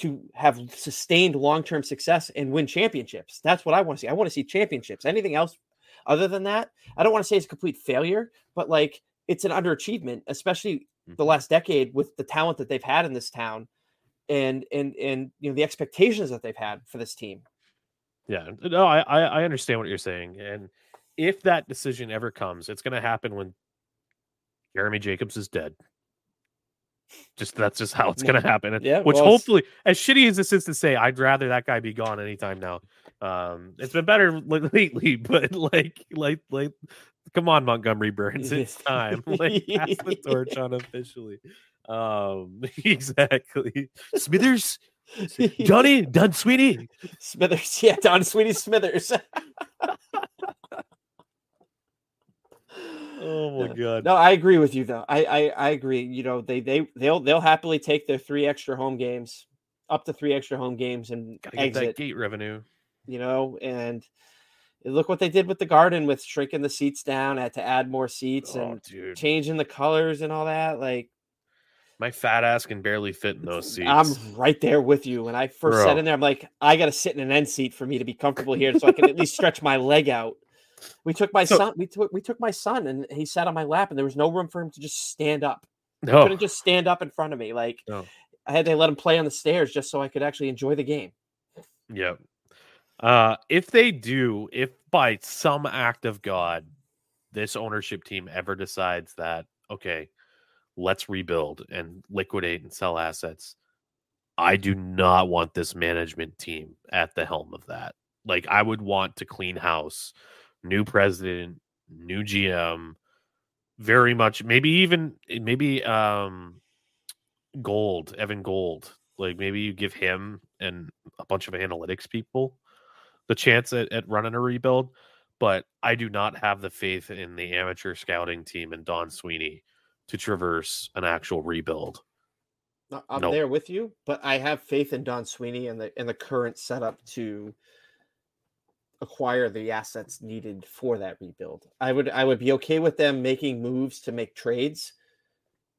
B: to have sustained long-term success and win championships. That's what I want to see. I want to see championships. Anything else other than that, I don't want to say it's a complete failure, but like it's an underachievement, especially the
A: Mhm.
B: last decade with the talent that they've had in this town and and and you know the expectations that they've had for this team.
A: Yeah, no, I I I understand what you're saying, and if that decision ever comes, it's going to happen when Jeremy Jacobs is dead. Just that's just how it's going to happen.
B: Yeah,
A: which
B: well,
A: hopefully, as shitty as this is to say, I'd rather that guy be gone anytime now. Um, it's been better lately, but like, like, like, come on, Montgomery Burns, it's time. Like, pass the torch on officially. Um, exactly. Smithers, Johnny, Don Sweeney.
B: Smithers, yeah, Don Sweeney Smithers.
A: Oh my god.
B: No, I agree with you though. I, I I agree. You know, they they they'll they'll happily take their three extra home games, up to three extra home games and
A: Gotta get that
B: exit.
A: gate revenue.
B: You know, and look what they did with the garden with shrinking the seats down, had to add more seats
A: Oh,
B: and
A: dude.
B: changing the colors and all that. Like
A: My fat ass can barely fit in those seats.
B: I'm right there with you. When I first
A: Bro.
B: sat in there, I'm like, I got to sit in an end seat for me to be comfortable here, so I can at least stretch my leg out. We took my
A: So-
B: son. We took we took my son, and he sat on my lap, and there was no room for him to just stand up.
A: no.
B: Couldn't just stand up in front of me. Like
A: No.
B: I had to let him play on the stairs just so I could actually enjoy the game.
A: Yep. Uh, if they do, if by some act of God this ownership team ever decides that okay, let's rebuild and liquidate and sell assets, I do not want this management team at the helm of that. Like I would want to clean house, new president, new GM, very much maybe even maybe um Gold, Evan Gold. Like maybe you give him and a bunch of analytics people the chance at, at running a rebuild. But I do not have the faith in the amateur scouting team and Don Sweeney to traverse an actual rebuild.
B: I'm nope. there with you, but I have faith in Don Sweeney and the in the current setup to acquire the assets needed for that rebuild. I would I would be okay with them making moves to make trades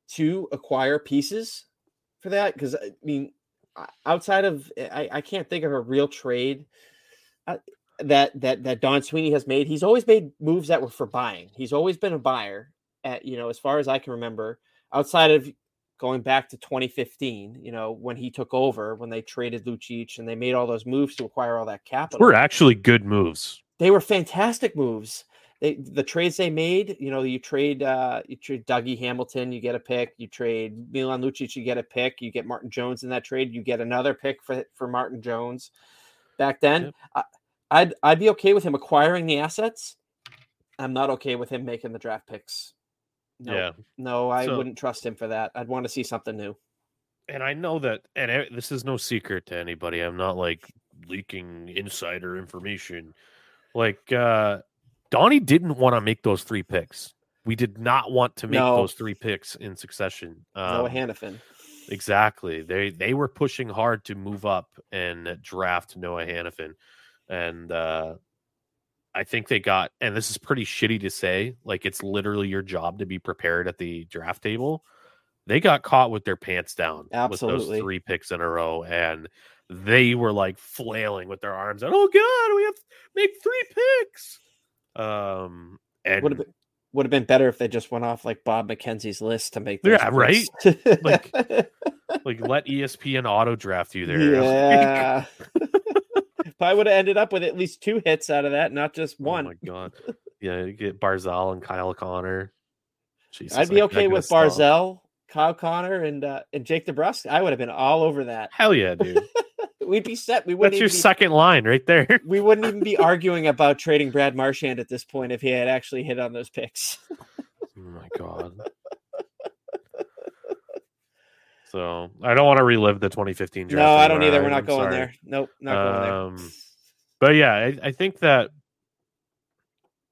B: to acquire pieces for that because I mean outside of I, I can't think of a real trade uh, that that that Don Sweeney has made. He's always made moves that were for buying. He's always been a buyer at you know as far as I can remember outside of going back to 2015, you know, when he took over, when they traded Lucic and they made all those moves to acquire all that capital.
A: Were actually good moves.
B: They were fantastic moves. They, the trades they made, you know, you trade uh you trade Dougie Hamilton, you get a pick, you trade Milan Lucic, you get a pick, you get Martin Jones in that trade, you get another pick for for Martin Jones. Back then, yep. I, I'd I'd be okay with him acquiring the assets. I'm not okay with him making the draft picks no, yeah. No, I so, wouldn't trust him for that. I'd want to see something new.
A: And I know that, and this is no secret to anybody. I'm not like leaking insider information. Like, uh, Donnie didn't want to make those three picks. We did not want to make no. those three picks in succession.
B: Um, Noah Hanifin.
A: Exactly. They they were pushing hard to move up and draft Noah Hanifin. And uh I think they got, and this is pretty shitty to say, like it's literally your job to be prepared at the draft table. They got caught with their pants down Absolutely. with those three picks in a row, and they were like flailing with their arms out. Oh God, we have to make three picks. Um, and
B: would have been, would have been better if they just went off like Bob McKenzie's list to make.
A: Yeah, right. like, like let ESPN auto draft you there.
B: Yeah. I would have ended up with at least two hits out of that, not just one.
A: Oh my god! Yeah, you get Barzal and Kyle Connor.
B: Jesus, I'd be okay with stop. Kyle Connor, and uh, and Jake DeBrusk. I would have been all over that.
A: Hell yeah, dude.
B: We'd be set. We wouldn't.
A: That's your
B: be,
A: second line right there.
B: we wouldn't even be arguing about trading Brad Marchand at this point if he had actually hit on those picks.
A: oh my god. So I don't want to relive the 2015 draft.
B: No, I don't either. We're not I'm going sorry. there. Nope, not going um, there.
A: But yeah, I, I, think that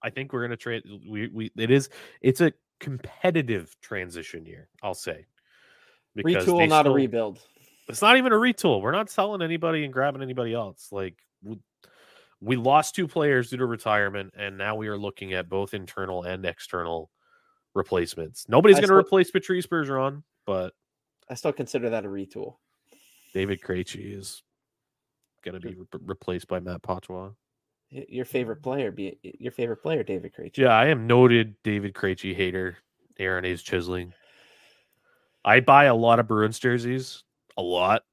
A: I think we're gonna trade. We we it is it's a competitive transition year. I'll say
B: retool, not still, a rebuild.
A: It's not even a retool. We're not selling anybody and grabbing anybody else. Like we, we lost two players due to retirement, and now we are looking at both internal and external replacements. Nobody's going to replace Patrice Bergeron, but
B: I still consider that a retool.
A: David Krejci is going to be re- replaced by Matt Poitras.
B: Your favorite player, be your favorite player, David Krejci.
A: Yeah, I am noted David Krejci hater. Aaron A's chiseling. I buy a lot of Bruins jerseys, a lot.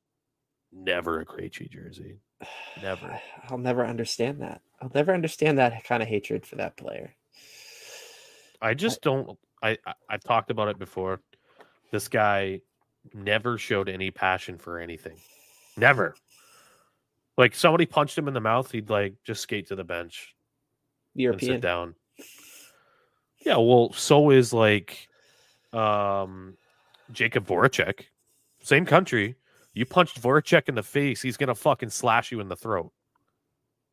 A: Never a Krejci jersey. Never.
B: I'll never understand that. I'll never understand that kind of hatred for that player.
A: I just don't. I, I I've talked about it before. This guy never showed any passion for anything. Never. Like somebody punched him in the mouth, he'd like just skate to the bench.
B: European.
A: sit down. Yeah, well, so is like um Jakub Voracek. Same country. You punched Voracek in the face, he's gonna fucking slash you in the throat.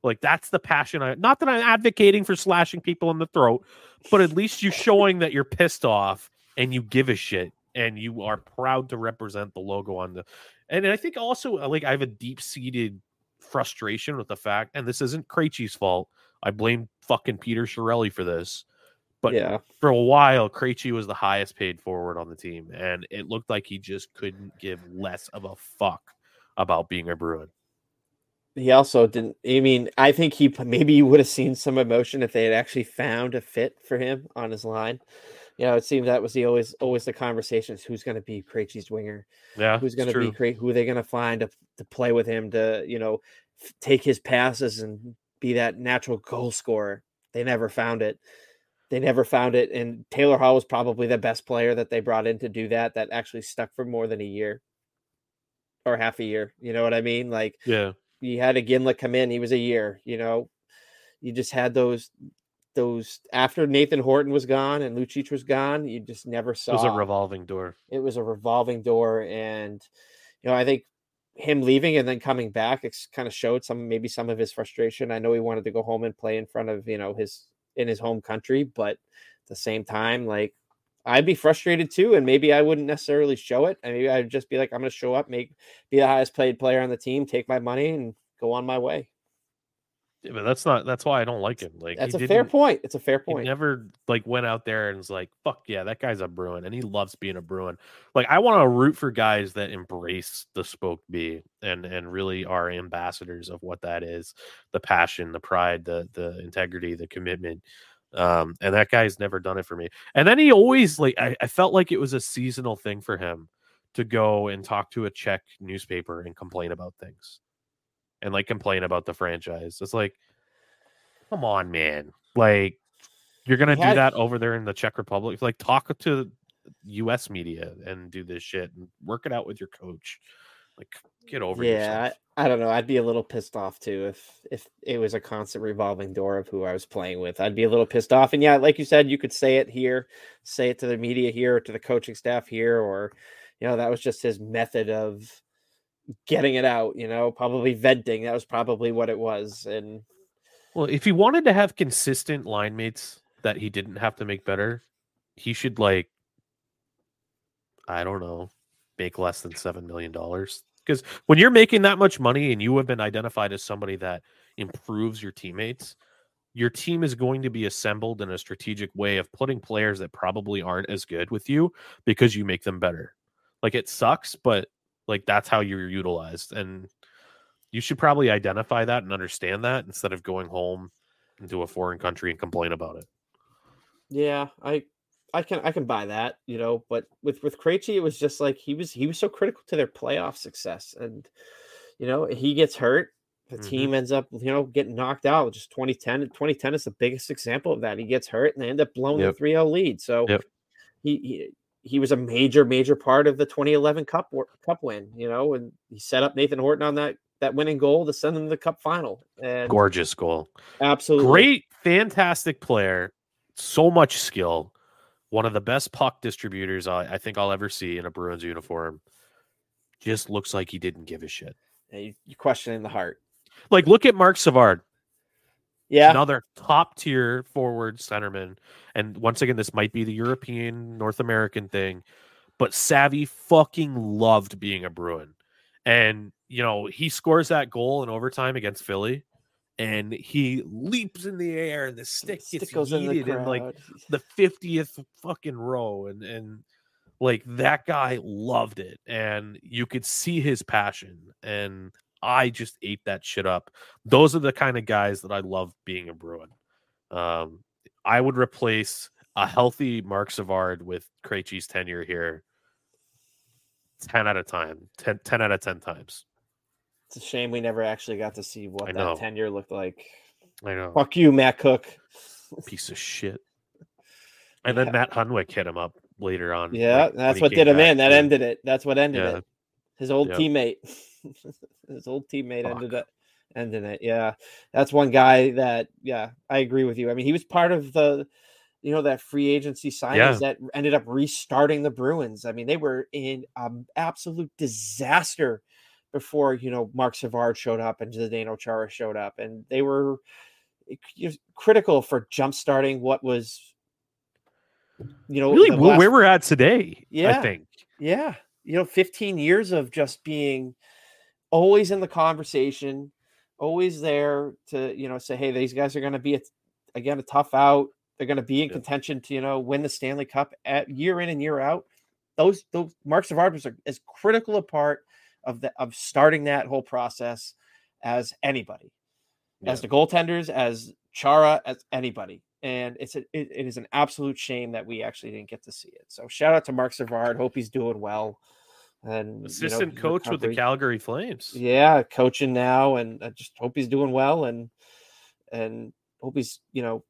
A: Like that's the passion I not that I'm advocating for slashing people in the throat, but at least you're showing that you're pissed off and you give a shit and you are proud to represent the logo on the and I think also uh, like I have a deep seated frustration with the fact, and this isn't Krejci's fault. I blame fucking Peter Chiarelli for this. But yeah. for a while, Krejci was the highest paid forward on the team, and it looked like he just couldn't give less of a fuck about being a Bruin.
B: He also didn't. I mean, I think he maybe you would have seen some emotion if they had actually found a fit for him on his line you know, it seemed that was the always always the conversations. Who's going to be Krejci's winger?
A: Yeah,
B: who's going to be Krejci? Who are they going to find to to play with him to you know f- take his passes and be that natural goal scorer? They never found it. they never found it. And Taylor Hall was probably the best player that they brought in to do that. That actually stuck for more than a year or half a year. You know what I mean? Like,
A: yeah,
B: you had Iginla come in. He was a year. You know, you just had those those after Nathan Horton was gone and Lucic was gone. You just never saw.
A: It was a revolving door.
B: It was a revolving door, and you know, I think him leaving and then coming back, it's kind of showed some maybe some of his frustration. I know he wanted to go home and play in front of you know his in his home country, but at the same time, like I'd be frustrated too, and maybe I wouldn't necessarily show it. And maybe I'd just be like, I'm going to show up, make be the highest paid player on the team, take my money, and go on my way.
A: Yeah, but that's not. That's why I don't like him. Like
B: that's a fair point. It's a fair point.
A: He never like went out there and was like, "Fuck yeah, that guy's a Bruin," and he loves being a Bruin. Like I want to root for guys that embrace the spoke B and and really are ambassadors of what that is: the passion, the pride, the the integrity, the commitment. Um, and that guy's never done it for me. And then he always like I, I felt like it was a seasonal thing for him to go and talk to a Czech newspaper and complain about things and like complain about the franchise. It's like, come on, man. Like you're gonna do that over there in the Czech Republic. Like talk to US media and do this shit and work it out with your coach. Like get over it.
B: yeah, I, I, don't know. I'd be a little pissed off too if if it was a constant revolving door of who I was playing with. I'd be a little pissed off. And yeah, like you said, you could say it here, say it to the media here, to the coaching staff here, or you know, that was just his method of getting it out, you know, probably venting. That was probably what it was. And
A: well, if he wanted to have consistent line mates that he didn't have to make better, he should like I don't know, make less than seven million dollars. Because when you're making that much money and you have been identified as somebody that improves your teammates, your team is going to be assembled in a strategic way of putting players that probably aren't as good with you because you make them better. Like it sucks, but like that's how you're utilized. And you should probably identify that and understand that instead of going home into a foreign country and complain about it.
B: Yeah, I I can I can buy that, you know, but with with Krejci, it was just like he was he was so critical to their playoff success. And you know, he gets hurt, the mm-hmm. team ends up, you know, getting knocked out. Just 2010. 2010 is the biggest example of that. He gets hurt and they end up blowing yep. the 3-0 lead. So yep. he, he he was a major, major part of the 2011 Cup Cup win, you know, and he set up Nathan Horton on that that winning goal to send them to the Cup final. And
A: gorgeous goal,
B: absolutely
A: great, fantastic player, so much skill, one of the best puck distributors I, I think I'll ever see in a Bruins uniform. Just looks like he didn't give a shit.
B: Yeah, you, you questioning the heart.
A: Like, look at Marc Savard.
B: Yeah.
A: Another top tier forward centerman. And once again, this might be the European, North American thing, but Savvy fucking loved being a Bruin. And, you know, he scores that goal in overtime against Philly and he leaps in the air and the stick gets stick yeeted in, in, like the 50th fucking row. And, and, like that guy loved it and you could see his passion and I just ate that shit up. Those are the kind of guys that I love being a Bruin. Um, I would replace a healthy Marc Savard with Krejci's tenure here 10 out of time, 10, 10 out of 10 times.
B: It's a shame we never actually got to see what that tenure looked like.
A: I know.
B: Fuck you, Matt Cooke.
A: Piece of shit. And yeah. then Matt Hunwick hit him up later on.
B: Yeah, like, that's what did him in. That ended it. That's what ended yeah. it. His old teammate. His old teammate Fuck. ended up ending it. Yeah, that's one guy that. Yeah, I agree with you. I mean, he was part of the, you know, that free agency signings yeah. that ended up restarting the Bruins. I mean, they were in um, absolute disaster before you know Marc Savard showed up and Zdeno Chara showed up, and they were critical for jump starting what was you know
A: really last, where we're at today yeah i think
B: yeah you know 15 years of just being always in the conversation, always there to you know say, hey, these guys are going to be a, again a tough out. They're going to be in yeah. contention to you know win the Stanley Cup at year in and year out. Those those Marc Savard was as critical a part of the of starting that whole process as anybody, yeah. as the goaltenders, as Chara, as anybody. And it's a, it, it is an absolute shame that we actually didn't get to see it. So shout out to Marc Savard. Hope he's doing well and
A: assistant you know, coach recovery. with the Calgary Flames.
B: Yeah, coaching now, and I just hope he's doing well, and and hope he's you know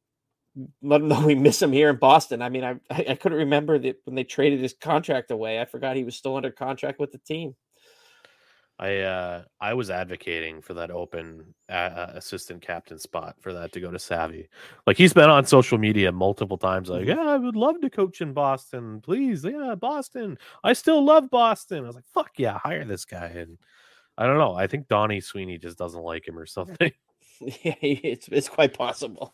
B: let him know we miss him here in Boston. I mean, I I couldn't remember that when they traded his contract away. I forgot he was still under contract with the team.
A: I uh, I was advocating for that open uh, assistant captain spot for that to go to Savvy. Like he's been on social media multiple times, like, mm-hmm. yeah, I would love to coach in Boston, please, yeah, Boston. I still love Boston. I was like, fuck yeah, hire this guy. And I don't know. I think Donnie Sweeney just doesn't like him or something.
B: yeah, it's it's quite possible.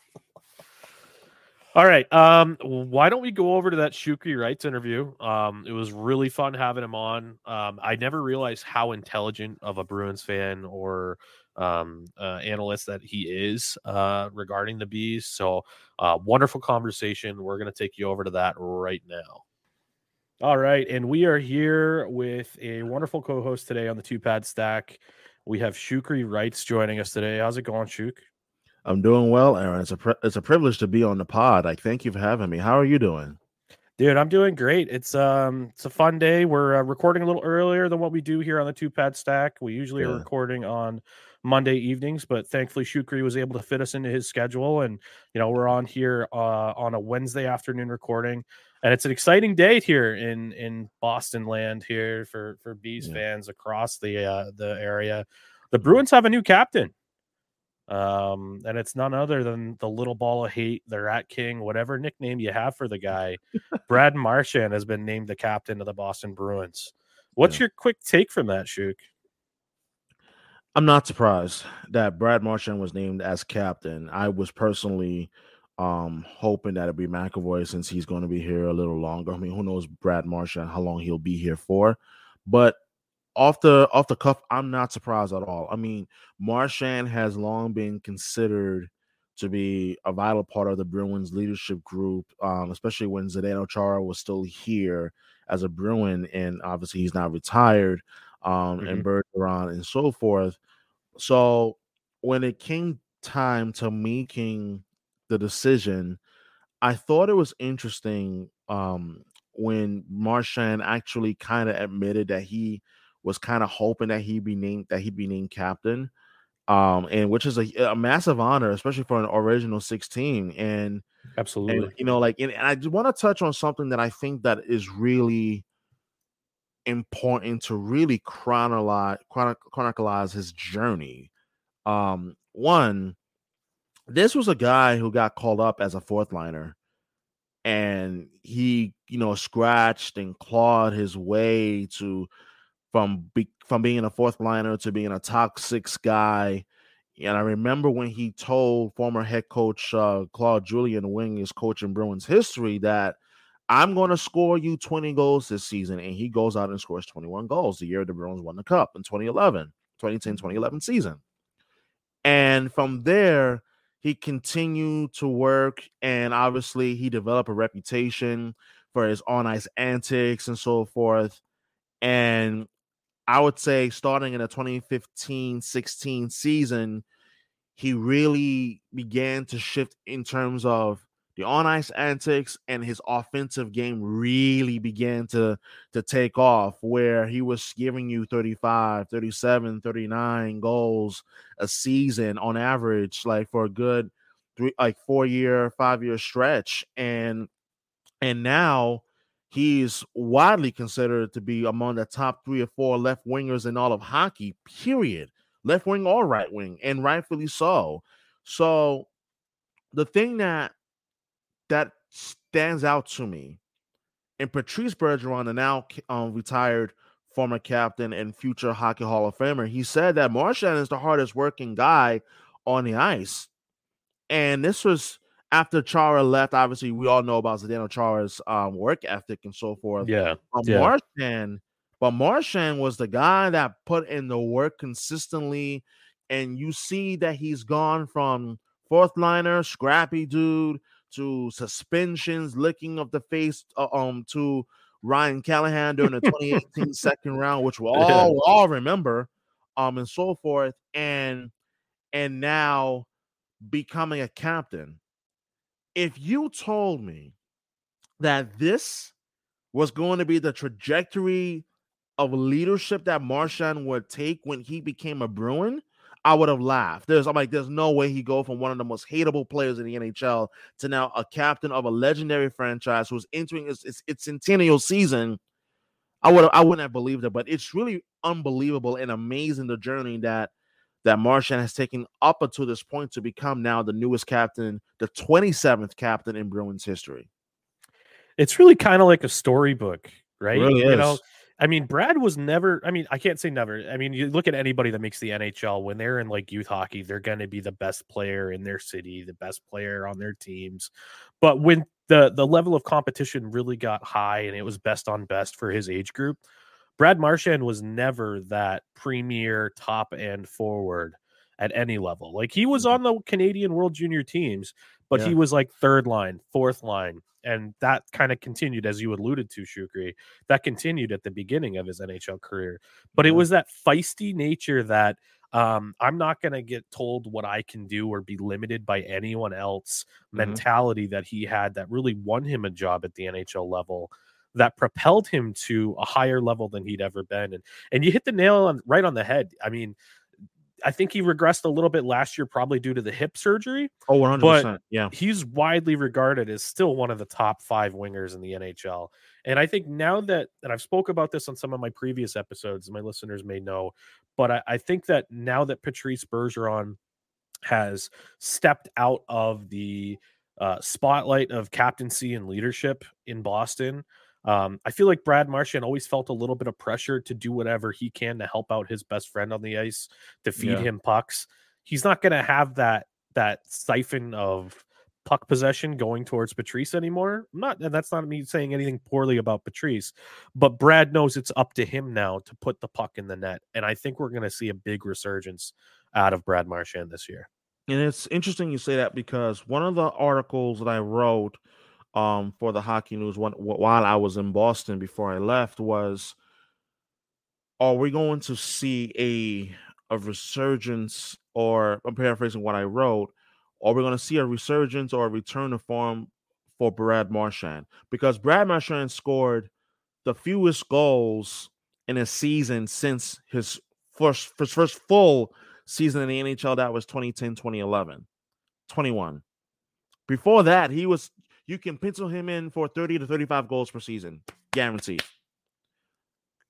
A: All right. Um, why don't we go over to that Shukri Wrights interview? Um, it was really fun having him on. Um, I never realized how intelligent of a Bruins fan or um, uh, analyst that he is uh, regarding the bees. So, uh, wonderful conversation. We're going to take you over to that right now. All right, and we are here with a wonderful co-host today on the two pad stack. We have Shukri Wrights joining us today. How's it going, Shuk?
C: I'm doing well, Aaron. It's a pri- it's a privilege to be on the pod. I thank you for having me. How are you doing?
A: Dude, I'm doing great. It's um it's a fun day. We're uh, recording a little earlier than what we do here on the two pad stack. We usually yeah. are recording on Monday evenings, but thankfully Shukri was able to fit us into his schedule and you know, we're on here uh on a Wednesday afternoon recording and it's an exciting day here in in Boston land here for for bees yeah. fans across the uh the area. The Bruins have a new captain. Um, and it's none other than the little ball of hate, the Rat King, whatever nickname you have for the guy. Brad Marchand has been named the captain of the Boston Bruins. What's yeah. your quick take from that, Shuk?
C: I'm not surprised that Brad Marchand was named as captain. I was personally um hoping that it'd be McAvoy since he's going to be here a little longer. I mean, who knows Brad Marchand how long he'll be here for. But off the off the cuff, I'm not surprised at all. I mean, Marchand has long been considered to be a vital part of the Bruins leadership group, um, especially when Zdeno Chara was still here as a Bruin, and obviously he's not retired, um, mm-hmm. and Bergeron and so forth. So when it came time to making the decision, I thought it was interesting um, when Marchand actually kind of admitted that he was kind of hoping that he'd be named that he'd be named captain, um, and which is a, a massive honor, especially for an original 16. And
A: absolutely,
C: and, you know, like, and, and I want to touch on something that I think that is really important to really chronologize chronicleize his journey. Um, one, this was a guy who got called up as a fourth liner and he you know scratched and clawed his way to from be, from being a fourth liner to being a top six guy. And I remember when he told former head coach uh, Claude Julien Wing is coaching Bruins history that I'm going to score you 20 goals this season. And he goes out and scores 21 goals the year the Bruins won the cup in 2011, 2010, 2011 season. And from there, he continued to work. And obviously, he developed a reputation for his on ice antics and so forth. And I would say starting in the 2015 16 season, he really began to shift in terms of the on ice antics and his offensive game really began to to take off where he was giving you 35 37 39 goals a season on average like for a good three like four year five year stretch. And and now He's widely considered to be among the top three or four left wingers in all of hockey, period. Left wing or right wing, and rightfully so. So the thing that that stands out to me, and Patrice Bergeron, the now um, retired former captain and future Hockey Hall of Famer, he said that Marchand is the hardest working guy on the ice. And this was after Chara left, obviously we all know about Zdeno Chara's um, work ethic and so forth.
A: Yeah.
C: But
A: yeah.
C: Marchand, but Marchand was the guy that put in the work consistently, and you see that he's gone from fourth liner, scrappy dude, to suspensions, licking of the face, uh, um, to Ryan Callahan during the 2018 second round, which we all yeah. all remember, um, and so forth, and and now becoming a captain if you told me that this was going to be the trajectory of leadership that Marchand would take when he became a Bruin, I would have laughed. There's I'm like, there's no way he go from one of the most hateable players in the NHL to now a captain of a legendary franchise who's entering its, its, its centennial season. I would I wouldn't have believed it, but it's really unbelievable and amazing the journey that that Marchand has taken up until this point to become now the newest captain, the 27th captain in Bruins history.
A: It's really kind of like a storybook, right?
C: really
A: you
C: is.
A: know, I mean, Brad was never. I mean, I can't say never. I mean, you look at anybody that makes the NHL when they're in like youth hockey, they're going to be the best player in their city, the best player on their teams. But when the the level of competition really got high and it was best on best for his age group, Brad Marchand was never that premier top end forward at any level. Like he was
C: Mhm.
A: on the Canadian World Junior teams, but he was like third line, fourth line. And that kind of continued, as you alluded to, Shukri. That continued at the beginning of his NHL career. But it was that feisty nature that um, I'm not going to get told what I can do or be limited by anyone else
C: Mhm.
A: mentality that he had that really won him a job at the NHL level that propelled him to a higher level than he'd ever been. And and you hit the nail on right on the head. I mean, I think he regressed a little bit last year, probably due to the hip surgery.
C: Oh, 100%. yeah.
A: He's widely regarded as still one of the top five wingers in the NHL. And I think now that, and I've spoke about this on some of my previous episodes, my listeners may know, but I, I think that now that Patrice Bergeron has stepped out of the uh, spotlight of captaincy and leadership in Boston, um, I feel like Brad Marchand always felt a little bit of pressure to do whatever he can to help out his best friend on the ice, to feed
C: Yeah.
A: him pucks. He's not going to have that that siphon of puck possession going towards Patrice anymore. I'm not, and that's not me saying anything poorly about Patrice, but Brad knows it's up to him now to put the puck in the net, and I think we're going to see a big resurgence out of Brad Marchand this year.
C: And it's interesting you say that because one of the articles that I wrote um, for the Hockey News one, while I was in Boston before I left was Are we going to see a, a resurgence, or I'm paraphrasing what I wrote, are we going to see a resurgence or a return to form for Brad Marchand? Because Brad Marchand scored the fewest goals in a season since his first, his first full season in the NHL that was 2010 2011 21 before that he was you can pencil him in for 30 to 35 goals per season guaranteed.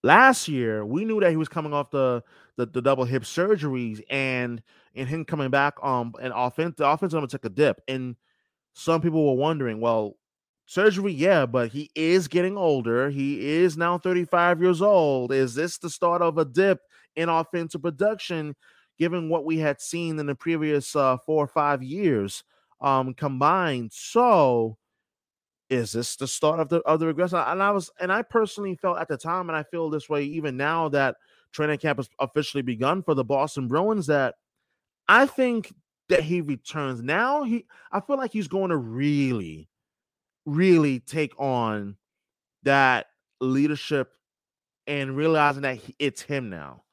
C: Last year we knew that he was coming off the the, the double hip surgeries and and him coming back um and offense the offense gonna take a dip. And some people were wondering well surgery yeah but he is getting older. He is now 35 years old. Is this the start of a dip in offensive production given what we had seen in the previous uh, four or five years um, combined. So, is this the start of the of the regression? And I was, and I personally felt at the time, and I feel this way even now that training camp has officially begun for the Boston Bruins. That I think that he returns now. He, I feel like he's going to really, really take on that leadership and realizing that he, it's him now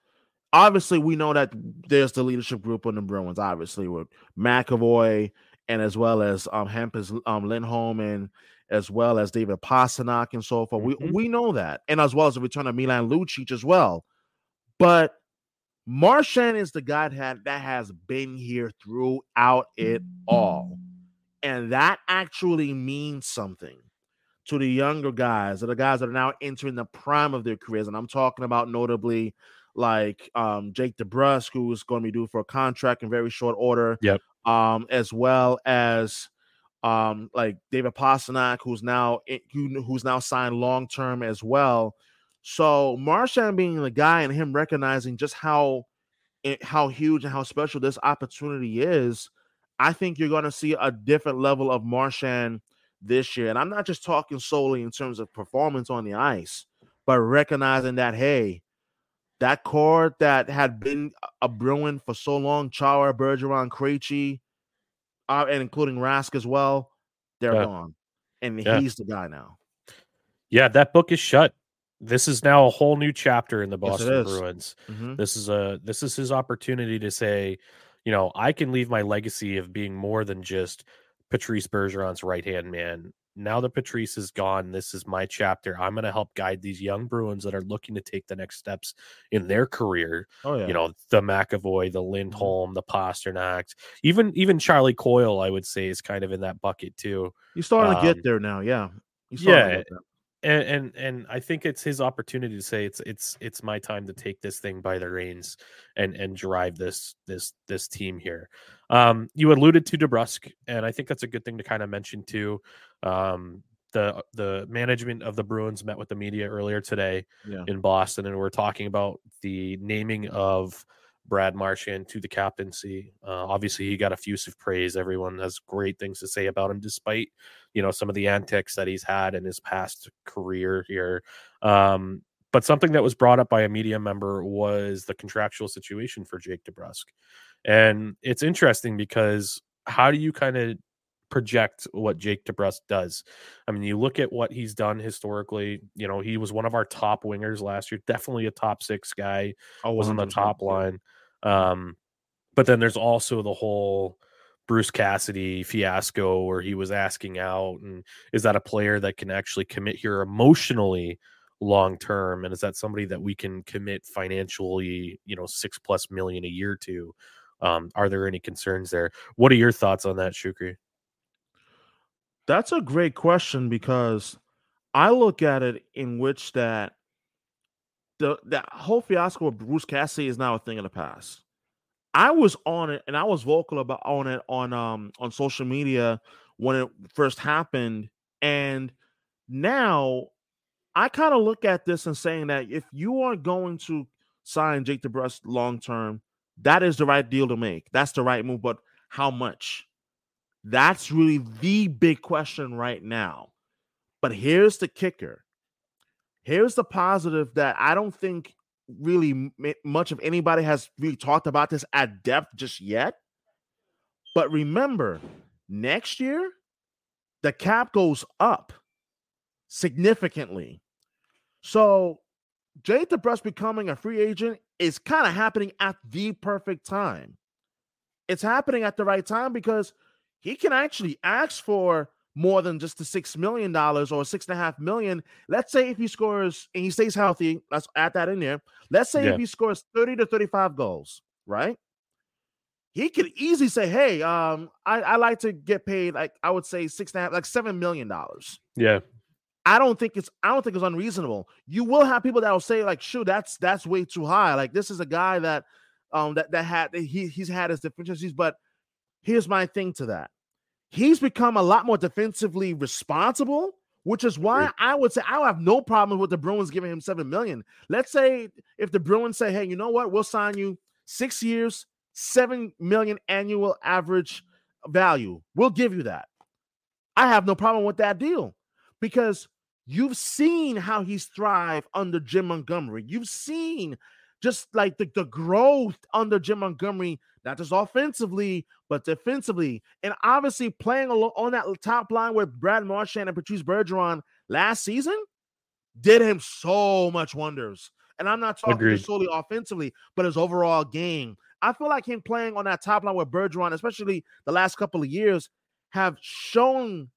C: obviously we know that there's the leadership group on the Bruins, obviously with McAvoy and as well as um Hampus um Lindholm and as well as David Pastrnak and so forth.
A: Mhm.
C: We we know that, and as well as the return of Milan Lucic as well. But Marchand is the guy that, that has been here throughout it all. And that actually means something to the younger guys, or the guys that are now entering the prime of their careers. And I'm talking about notably like um, Jake DeBrusk, who's going to be due for a contract in very short order.
A: Yep.
C: Um, as well as um, like David Pastrnak, who's now who's now signed long term as well. So Marchand being the guy and him recognizing just how how huge and how special this opportunity is, I think you're going to see a different level of Marchand this year. And I'm not just talking solely in terms of performance on the ice, but recognizing that hey, that core that had been a Bruin for so long, Chara, Bergeron, Krejci, uh, and including Rask as well, they're
A: Yeah.
C: gone, and
A: Yeah.
C: he's the guy now.
A: Yeah, that book is shut. This is now a whole new chapter in the Boston
C: is.
A: Bruins.
C: Mhm.
A: This is a this is his opportunity to say, you know, I can leave my legacy of being more than just Patrice Bergeron's right hand man. Now that Patrice is gone, this is my chapter. I'm going to help guide these young Bruins that are looking to take the next steps in their career.
C: Oh yeah.
A: You know, the McAvoy, the Lindholm, the Pastrnak, even even Charlie Coyle, I would say, is kind of in that bucket too.
C: You're starting to
A: um,
C: get there now. Yeah. To
A: yeah,
C: get there.
A: And and and I think it's his opportunity to say it's it's it's my time to take this thing by the reins and and drive this this this team here. Um, you alluded to DeBrusk, and I think that's a good thing to kind of mention too. Um, the the management of the Bruins met with the media earlier today
C: Yeah.
A: in Boston, and we're talking about the naming of Brad Marchand to the captaincy. Uh, obviously, he got effusive praise. Everyone has great things to say about him, despite you know some of the antics that he's had in his past career here. Um, but something that was brought up by a media member was the contractual situation for Jake DeBrusk, and it's interesting because how do you kind of project what Jake DeBrusk does? I mean, you look at what he's done historically. You know, he was one of our top wingers last year, definitely a top six guy
C: Oh,
A: was on the top line. Um, but then there's also the whole Bruce Cassidy fiasco where he was asking out, and is that a player that can actually commit here emotionally long term? And is that somebody that we can commit financially, you know, six plus million a year to? Um, are there any concerns there? What are your thoughts on that, Shukri?
C: That's a great question because I look at it in which that the that whole fiasco with Bruce Cassidy is now a thing of the past. I was on it and I was vocal about on it on um on social media when it first happened, and now I kind of look at this and saying that if you are going to sign Jake DeBrusk long term, that is the right deal to make. That's the right move, but how much? That's really the big question right now. But here's the kicker. Here's the positive that I don't think really much of anybody has really talked about this at depth just yet. But remember, next year, the cap goes up significantly. So Jay DeBrusk becoming a free agent is kind of happening at the perfect time. It's happening at the right time because he can actually ask for more than just the six million dollars or six and a half million. Let's say if he scores and he stays healthy, let's add that in there. Let's say
A: Yeah.
C: if he scores 30 to 35 goals, right? He could easily say, Hey, um, I, I like to get paid like I would say six and a half, like seven million dollars.
A: Yeah,
C: I don't think it's I don't think it's unreasonable. You will have people that will say like, "Shoot, that's that's way too high." Like this is a guy that um that that had he he's had his deficiencies, but here's my thing to that. He's become a lot more defensively responsible, which is why. I would say I have no problem with the Bruins giving him seven million. Let's say if the Bruins say, "Hey, you know what? We'll sign you six years, seven million annual average value. We'll give you that." I have no problem with that deal because you've seen how he's thrived under Jim Montgomery. You've seen just like the, the growth under Jim Montgomery, not just offensively, but defensively. And obviously playing on that top line with Brad Marchand and Patrice Bergeron last season did him so much wonders. And I'm not talking
A: Agreed.
C: just solely offensively, but his overall game. I feel like him playing on that top line with Bergeron, especially the last couple of years, have shown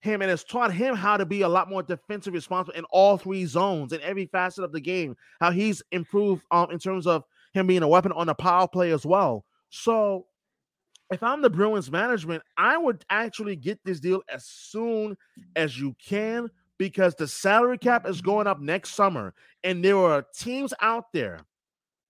C: him and has taught him how to be a lot more defensive responsible in all three zones in every facet of the game. How he's improved um in terms of him being a weapon on the power play as well. So if I'm the Bruins management, I would actually get this deal as soon as you can because the salary cap is going up next summer and there are teams out there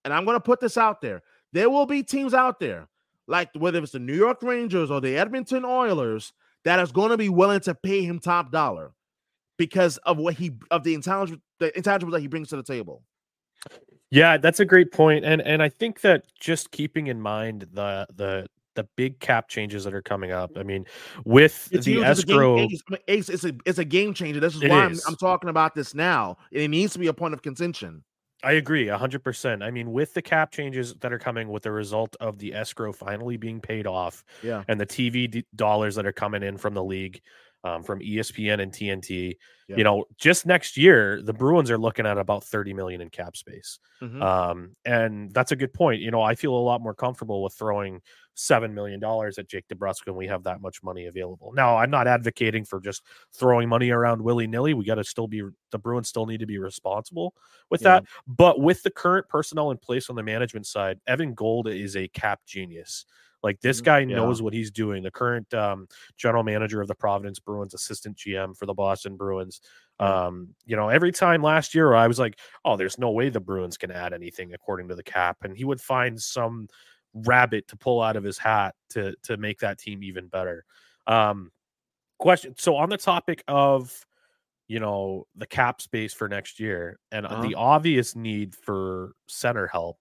C: and I'm going to put this out there. There will be teams out there like whether it's the New York Rangers or the Edmonton Oilers that is going to be willing to pay him top dollar because of what he of the intelligence the intangibles that he brings to the table.
A: Yeah, that's a great point, and and I think that just keeping in mind the the the big cap changes that are coming up. I mean, with
C: It's
A: the
C: huge. It's a game-
A: escrow,
C: it's, it's, a it's a game changer. This is
A: It
C: why I'm. I'm talking about this now. It needs to be a point of contention.
A: I agree hundred percent. I mean, with the cap changes that are coming, with the result of the escrow finally being paid off,
C: Yeah.
A: and the TV d- dollars that are coming in from the league, um, from ESPN and TNT. Yeah. You know, just next year, the Bruins are looking at about 30 million in cap space. Mm-hmm. Um, and that's a good point. You know, I feel a lot more comfortable with throwing seven million dollars at Jake DeBrusk and we have that much money available. Now, I'm not advocating for just throwing money around willy nilly. We got to still be the Bruins still need to be responsible with yeah. that. But with the current personnel in place on the management side, Evan Gold is a cap genius. Like this mm-hmm. guy yeah. knows what he's doing. The current um, general manager of the Providence Bruins, assistant GM for the Boston Bruins. Um, you know, every time last year I was like, oh, there's no way the Bruins can add anything according to the cap, and he would find some rabbit to pull out of his hat to to make that team even better. Um, question. So on the topic of you know the cap space for next year and uh-huh. the obvious need for center help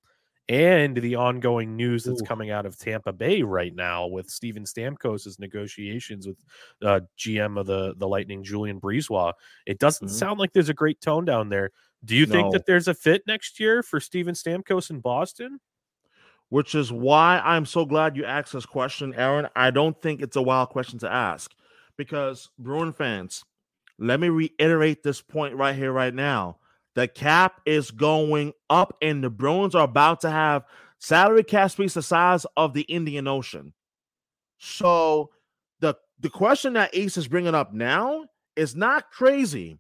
A: and the ongoing news that's Ooh. coming out of Tampa Bay right now with Steven Stamkos' negotiations with uh, GM of the the Lightning, Julien BriseBois. It doesn't mm-hmm. sound like there's a great tone down there. Do you no. think that there's a fit next year for Steven Stamkos in Boston?
C: Which is why I'm so glad you asked this question, Aaron. I don't think it's a wild question to ask because Bruin fans, let me reiterate this point right here, right now. The cap is going up, and the Bruins are about to have salary cap space the size of the Indian Ocean. So the the question that Ace is bringing up now is not crazy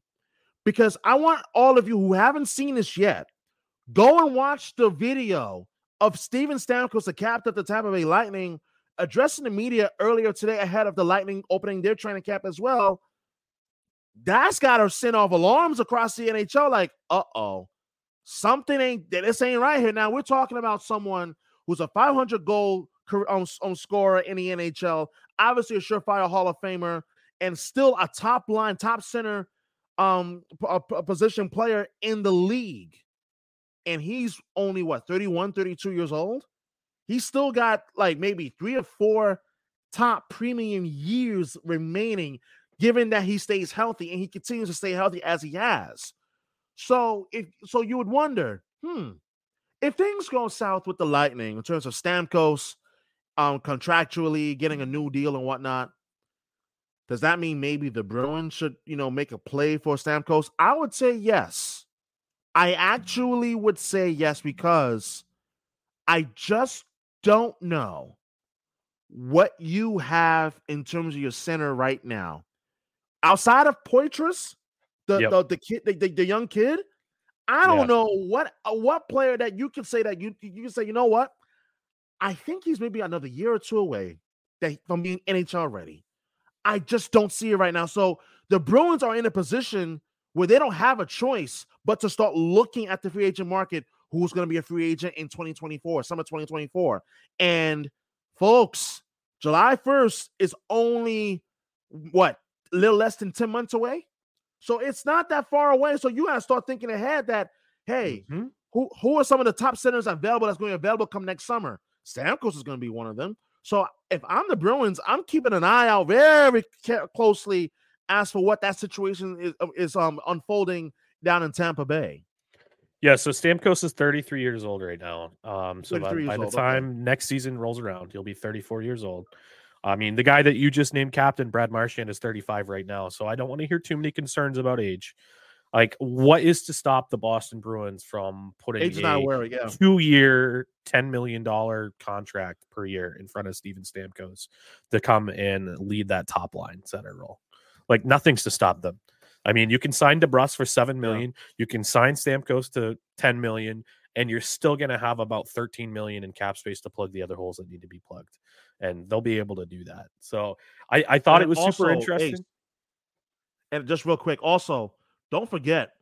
C: because I want all of you who haven't seen this yet go and watch the video of Steven Stamkos, the captain of the Tampa Bay Lightning, addressing the media earlier today ahead of the Lightning opening their training camp as well that's got to send off alarms across the NHL. Like, uh oh, something ain't this ain't right here. Now we're talking about someone who's a 500 goal um, scorer in the NHL, obviously a surefire Hall of Famer, and still a top line, top center, um, a position player in the league. And he's only what 31, 32 years old. He's still got like maybe three or four top premium years remaining given that he stays healthy and he continues to stay healthy as he has. So if so, you would wonder, hmm, if things go south with the Lightning in terms of Stamkos, um, contractually getting a new deal and whatnot, does that mean maybe the Bruins should, you know, make a play for Stamkos? I would say yes. I actually would say yes because I just don't know what you have in terms of your center right now outside of Poitras, the yep. the, the kid, the, the, the, young kid, I don't yeah. know what uh, what player that you can say that you you can say, you know what? I think he's maybe another year or two away that from being NHL ready. I just don't see it right now. So the Bruins are in a position where they don't have a choice but to start looking at the free agent market who's going to be a free agent in 2024, summer 2024. And folks, July 1st is only what a little less than 10 months away. So it's not that far away. So you gotta start thinking ahead that hey, mm-hmm. who who are some of the top centers available that's going to be available come next summer? Stamkos is going to be one of them. So if I'm the Bruins, I'm keeping an eye out very closely as for what that situation is, uh, is um unfolding down in Tampa Bay.
A: Yeah, so Stamkos is 33 years old right now. Um, so by, by the old, time okay. next season rolls around, he'll be 34 years old. I mean, the guy that you just named captain, Brad Marchand, is 35 right now. So I don't want to hear too many concerns about age. Like, what is to stop the Boston Bruins from putting age a worry, yeah. two-year, ten million dollar contract per year in front of Steven Stamkos to come and lead that top line center role? Like, nothing's to stop them. I mean, you can sign DeBrusk for seven million. Yeah. You can sign Stamkos to ten million, and you're still going to have about thirteen million in cap space to plug the other holes that need to be plugged and they'll be able to do that. So I, I thought and it was also, super interesting. Hey,
C: and just real quick, also don't forget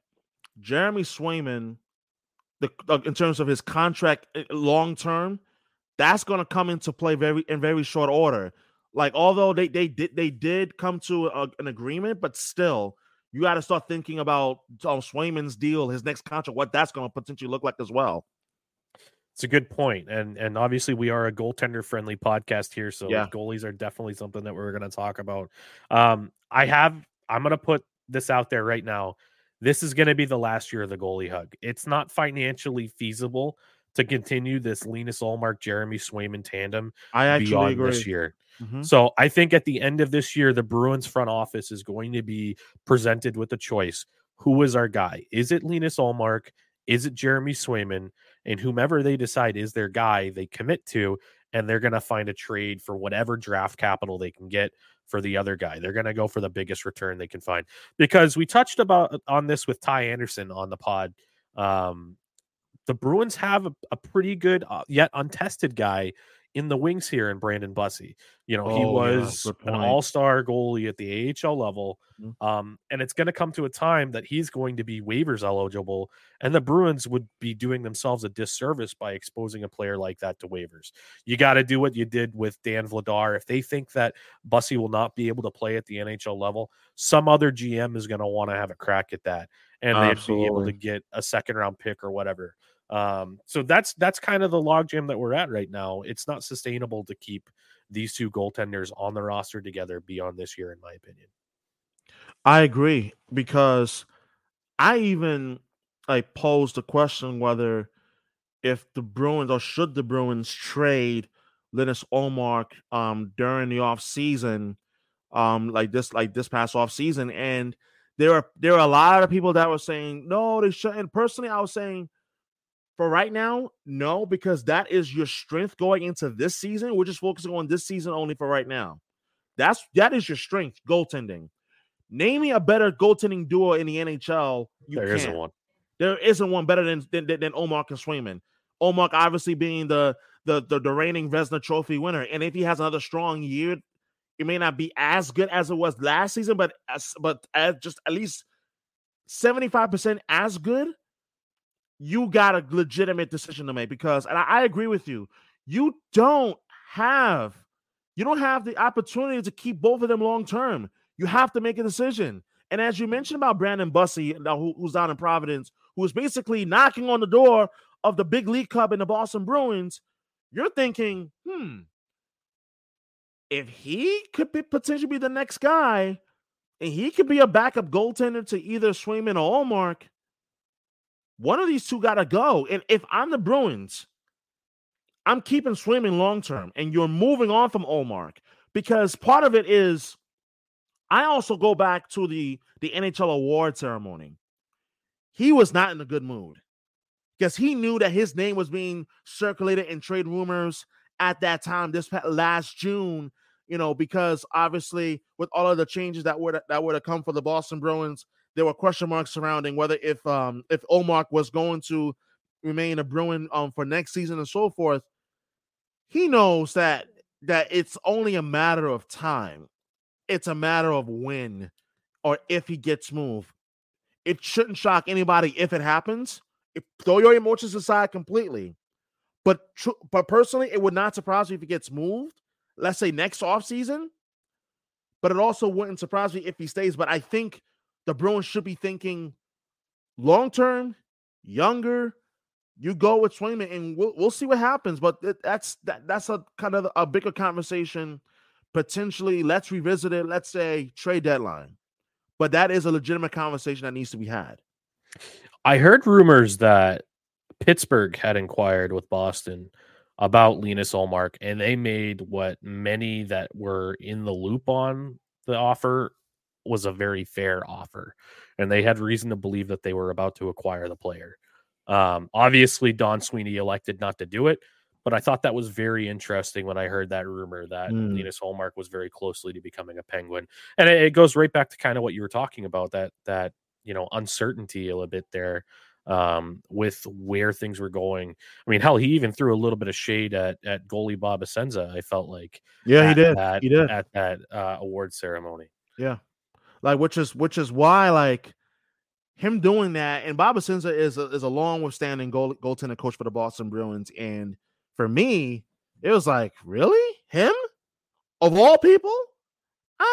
C: Jeremy Swayman, the uh, in terms of his contract eh, long term, that's going to come into play very in very short order. Like although they they did they did come to a, an agreement, but still you got to start thinking about um, Swayman's deal, his next contract, what that's going to potentially look like as well.
A: It's a good point, and and obviously we are a goaltender friendly podcast here, so yeah. goalies are definitely something that we're going to talk about. Um, I have I'm going to put this out there right now. This is going to be the last year of the goalie hug. It's not financially feasible to continue this Linus Ullmark, Jeremy Swayman tandem
C: I actually
A: beyond
C: agree.
A: this year.
C: Mhm.
A: So I think at the end of this year, the Bruins front office is going to be presented with a choice. Who is our guy? Is it Linus Ullmark? Is it Jeremy Swayman? And whomever they decide is their guy, they commit to, and they're going to find a trade for whatever draft capital they can get for the other guy. They're going to go for the biggest return they can find. Because we touched about on this with Ty Anderson on the pod. Um, the Bruins have a, a pretty good uh, yet untested guy in the wings here in Brandon Bussi. You know, he
C: Oh, yeah,
A: was
C: good
A: an all-star goalie at the AHL level.
C: Mhm.
A: Um, and it's going to come to a time that he's going to be waivers eligible, and the Bruins would be doing themselves a disservice by exposing a player like that to waivers. You got to do what you did with Dan Vladar. If they think that Bussi will not be able to play at the NHL level, some other GM is going to want to have a crack at that, and they'd be able to get a second round pick or whatever. Um, so that's that's kind of the logjam that we're at right now. It's not sustainable to keep these two goaltenders on the roster together beyond this year, in my opinion.
C: I agree because I even like posed the question whether if the Bruins or should the Bruins trade Linus Ullmark um during the off season, um like this like this past off season, and there are there are a lot of people that were saying no they shouldn't. Personally, I was saying for right now, no, because that is your strength going into this season. We're just focusing on this season only for right now. That's that is your strength, goaltending. Name me a better goaltending duo in the NHL. You
A: There isn't one.
C: There isn't one better than than, than, than Ullmark and Swayman. Ullmark obviously being the, the the the reigning Vezina Trophy winner, and if he has another strong year, it may not be as good as it was last season, but as but as just at least seventy five percent as good. You got a legitimate decision to make because, and I, I agree with you. You don't have you don't have the opportunity to keep both of them long term. You have to make a decision. And as you mentioned about Brandon Bussi, now who- who's down in Providence, who is basically knocking on the door of the big league club in the Boston Bruins, you're thinking, hmm, if he could be potentially be the next guy, and he could be a backup goaltender to either Swayman or Ullmark, one of these two got to go. And if I'm the Bruins, I'm keeping Swayman long term, and you're moving on from Ullmark because part of it is I also go back to the the NHL award ceremony. He was not in a good mood because he knew that his name was being circulated in trade rumors at that time this last June. You know, because obviously with all of the changes that were to, that were to come for the Boston Bruins, there were question marks surrounding whether if um if Ullmark was going to remain a Bruin um for next season and so forth. He knows that that it's only a matter of time it's a matter of when or if he gets moved. It shouldn't shock anybody if it happens. If, throw your emotions aside completely. But tr- but personally, it would not surprise me if he gets moved. Let's say next offseason. But it also wouldn't surprise me if he stays. But I think the Bruins should be thinking long term, younger. You go with Swayman, and we'll we'll see what happens. But th- that's that that's a kind of a bigger conversation potentially let's revisit it let's say trade deadline but that is a legitimate conversation that needs to be had
A: I heard rumors that Pittsburgh had inquired with Boston about Linus Ullmark, and they made what many that were in the loop on the offer was a very fair offer, and they had reason to believe that they were about to acquire the player. Um, obviously, Don Sweeney elected not to do it, but I thought that was very interesting when I heard that rumor that
C: Mm.
A: Linus Ullmark was very closely to becoming a Penguin, and it, it goes right back to kind of what you were talking about that that you know uncertainty a little bit there um, with where things were going. I mean, hell, he even threw a little bit of shade at at goalie Bob Essensa. I felt like
C: yeah he did
A: that,
C: he did
A: at that uh, award ceremony.
C: Like which is which is why like him doing that and Bob Essensa is a, is a long withstanding goal goaltender coach for the Boston Bruins and for me it was like really? Him? Of all people? Ah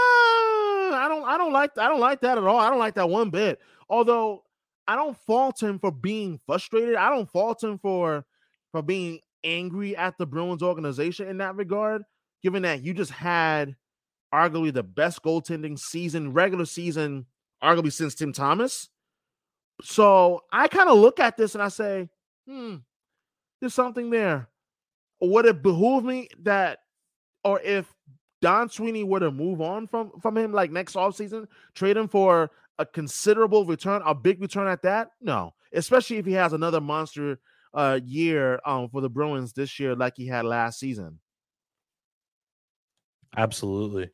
C: I don't I don't like I don't like that at all. I don't like that one bit. Although I don't fault him for being frustrated. I don't fault him for for being angry at the Bruins organization in that regard given that you just had arguably the best goaltending season, regular season, arguably since Tim Thomas. So I kind of look at this and I say, hmm, there's something there. Would it behoove me that, or if Don Sweeney were to move on from from him like next offseason, trade him for a considerable return, a big return at that? No, especially if he has another monster uh year um for the Bruins this year like he had last season.
A: Absolutely.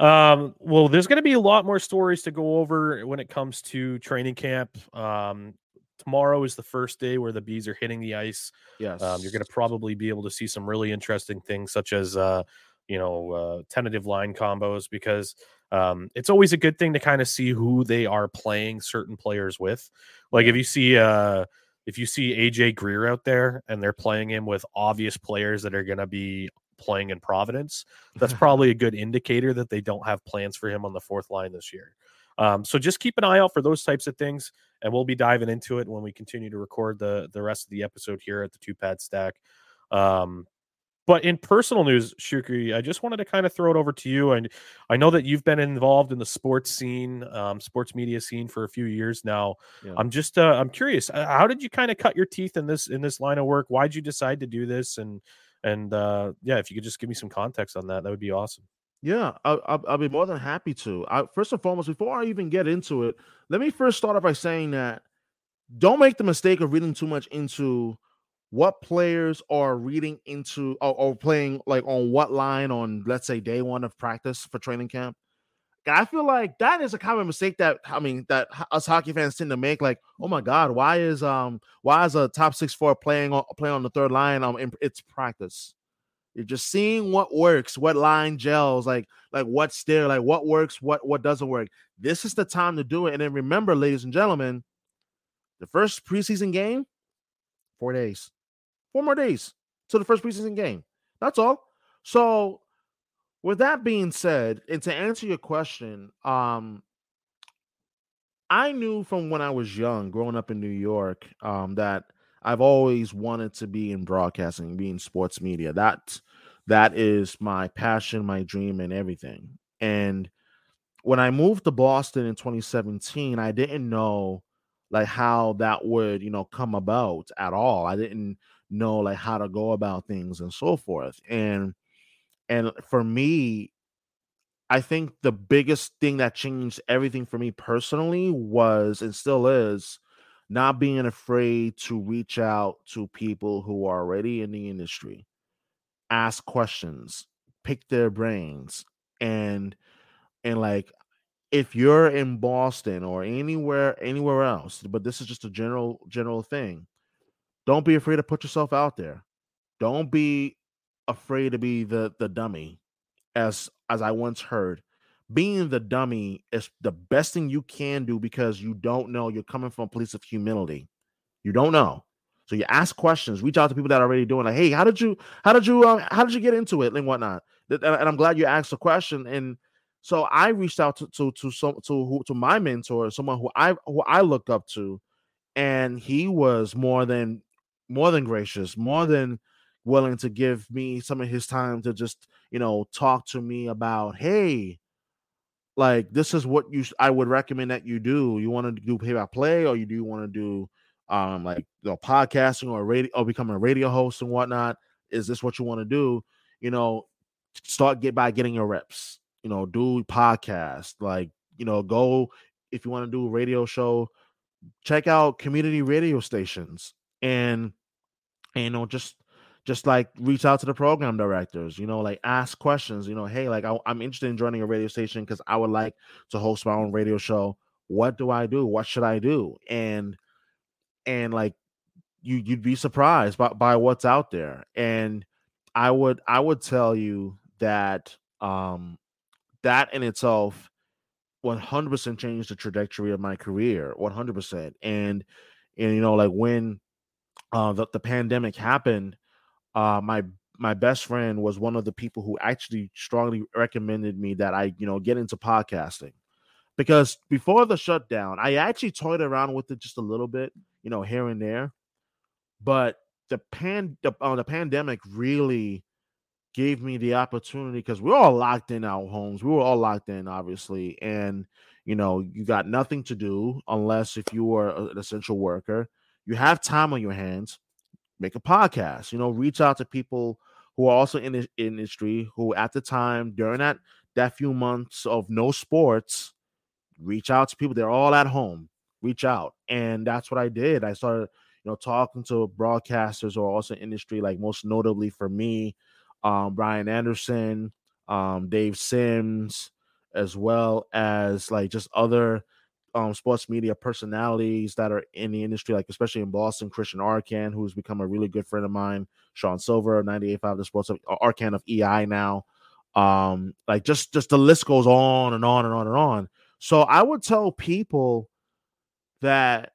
A: Um, well, there's going to be a lot more stories to go over when it comes to training camp. Um, tomorrow is the first day where the bees are hitting the ice.
C: Yes,
A: um, you're going to probably be able to see some really interesting things, such as uh, you know, uh, tentative line combos, because um, it's always a good thing to kind of see who they are playing certain players with. Like if you see uh if you see AJ Greer out there and they're playing him with obvious players that are going to be playing in Providence, that's probably a good indicator that they don't have plans for him on the fourth line this year. Um, so just keep an eye out for those types of things, and we'll be diving into it when we continue to record the the rest of the episode here at the Two Pad Stack. Um, but in personal news, Shukri, I just wanted to kind of throw it over to you. And I know that you've been involved in the sports scene, um, sports media scene for a few years now. Yeah. I'm just, uh, I'm curious, how did you kind of cut your teeth in this in this line of work? Why'd you decide to do this? And and uh, yeah, if you could just give me some context on that, that would be awesome.
C: Yeah, I'll, I'll, I'll be more than happy to. I, first and foremost, before I even get into it, let me first start off by saying that don't make the mistake of reading too much into what players are reading into or, or, playing like on what line on let's say day one of practice for training camp. I feel like that is a common mistake that I mean that us hockey fans tend to make. Like, oh my god, why is um why is a top six four playing on playing on the third line? Um, in, it's practice. You're just seeing what works, what line gels, like like what's there, like what works, what what doesn't work. This is the time to do it. And then remember, ladies and gentlemen, the first preseason game, four days. Four more days to the first preseason game. That's all. So, with that being said, and to answer your question, um, I knew from when I was young, growing up in New York, um, that I've always wanted to be in broadcasting, be in sports media. That that is my passion, my dream, and everything. And when I moved to Boston in 2017, I didn't know like how that would, you know, come about at all. I didn't know like how to go about things and so forth. And and for me, I think the biggest thing that changed everything for me personally was and still is not being afraid to reach out to people who are already in the industry, ask questions, pick their brains, and and like if you're in Boston or anywhere anywhere else, but this is just a general general thing, don't be afraid to put yourself out there. Don't be afraid to be the the dummy. As as I once heard, being the dummy is the best thing you can do because you don't know. You're coming from a place of humility. You don't know. So you ask questions, reach out to people that are already doing like, hey, how did you, how did you, uh, how did you get into it and whatnot? And I'm glad you asked the question. And so I reached out to to to some to who to my mentor, someone who I who I look up to, and he was more than more than gracious, more than willing to give me some of his time to just, you know, talk to me about, hey, like this is what you I would recommend that you do. You want to do pay by play, or you do want to do um like you know podcasting or radio or becoming a radio host and whatnot. Is this what you want to do? You know, start get by getting your reps. You know, do podcast, like you know, go if you want to do a radio show, check out community radio stations and, and you know just just like reach out to the program directors you know like ask questions you know hey like I, am interested in joining a radio station because i would like to host my own radio show. What do i do? What should i do? And and like you you'd be surprised by, by what's out there. And i would i would tell you that um that in itself 100% changed the trajectory of my career 100% and and you know like when uh, the, the pandemic happened, uh, my my best friend was one of the people who actually strongly recommended me that I, you know, get into podcasting. Because before the shutdown, I actually toyed around with it just a little bit, you know, here and there. But the pan the, uh, the pandemic really gave me the opportunity because we're all locked in our homes. We were all locked in, obviously, and you know, you got nothing to do unless if you were an essential worker. You have time on your hands. Make a podcast. You know, reach out to people who are also in the industry who at the time during that that few months of no sports, reach out to people. They're all at home. Reach out, and that's what I did. I started, you know, talking to broadcasters or also industry, like most notably for me, um, Brian Anderson, um, Dave Sims, as well as like just other um, sports media personalities that are in the industry, like especially in Boston, Christian Arcand, who's become a really good friend of mine, Sean Silver, 98.5 the sports Arcan of EI now. Um, like just just the list goes on and on and on and on. So I would tell people that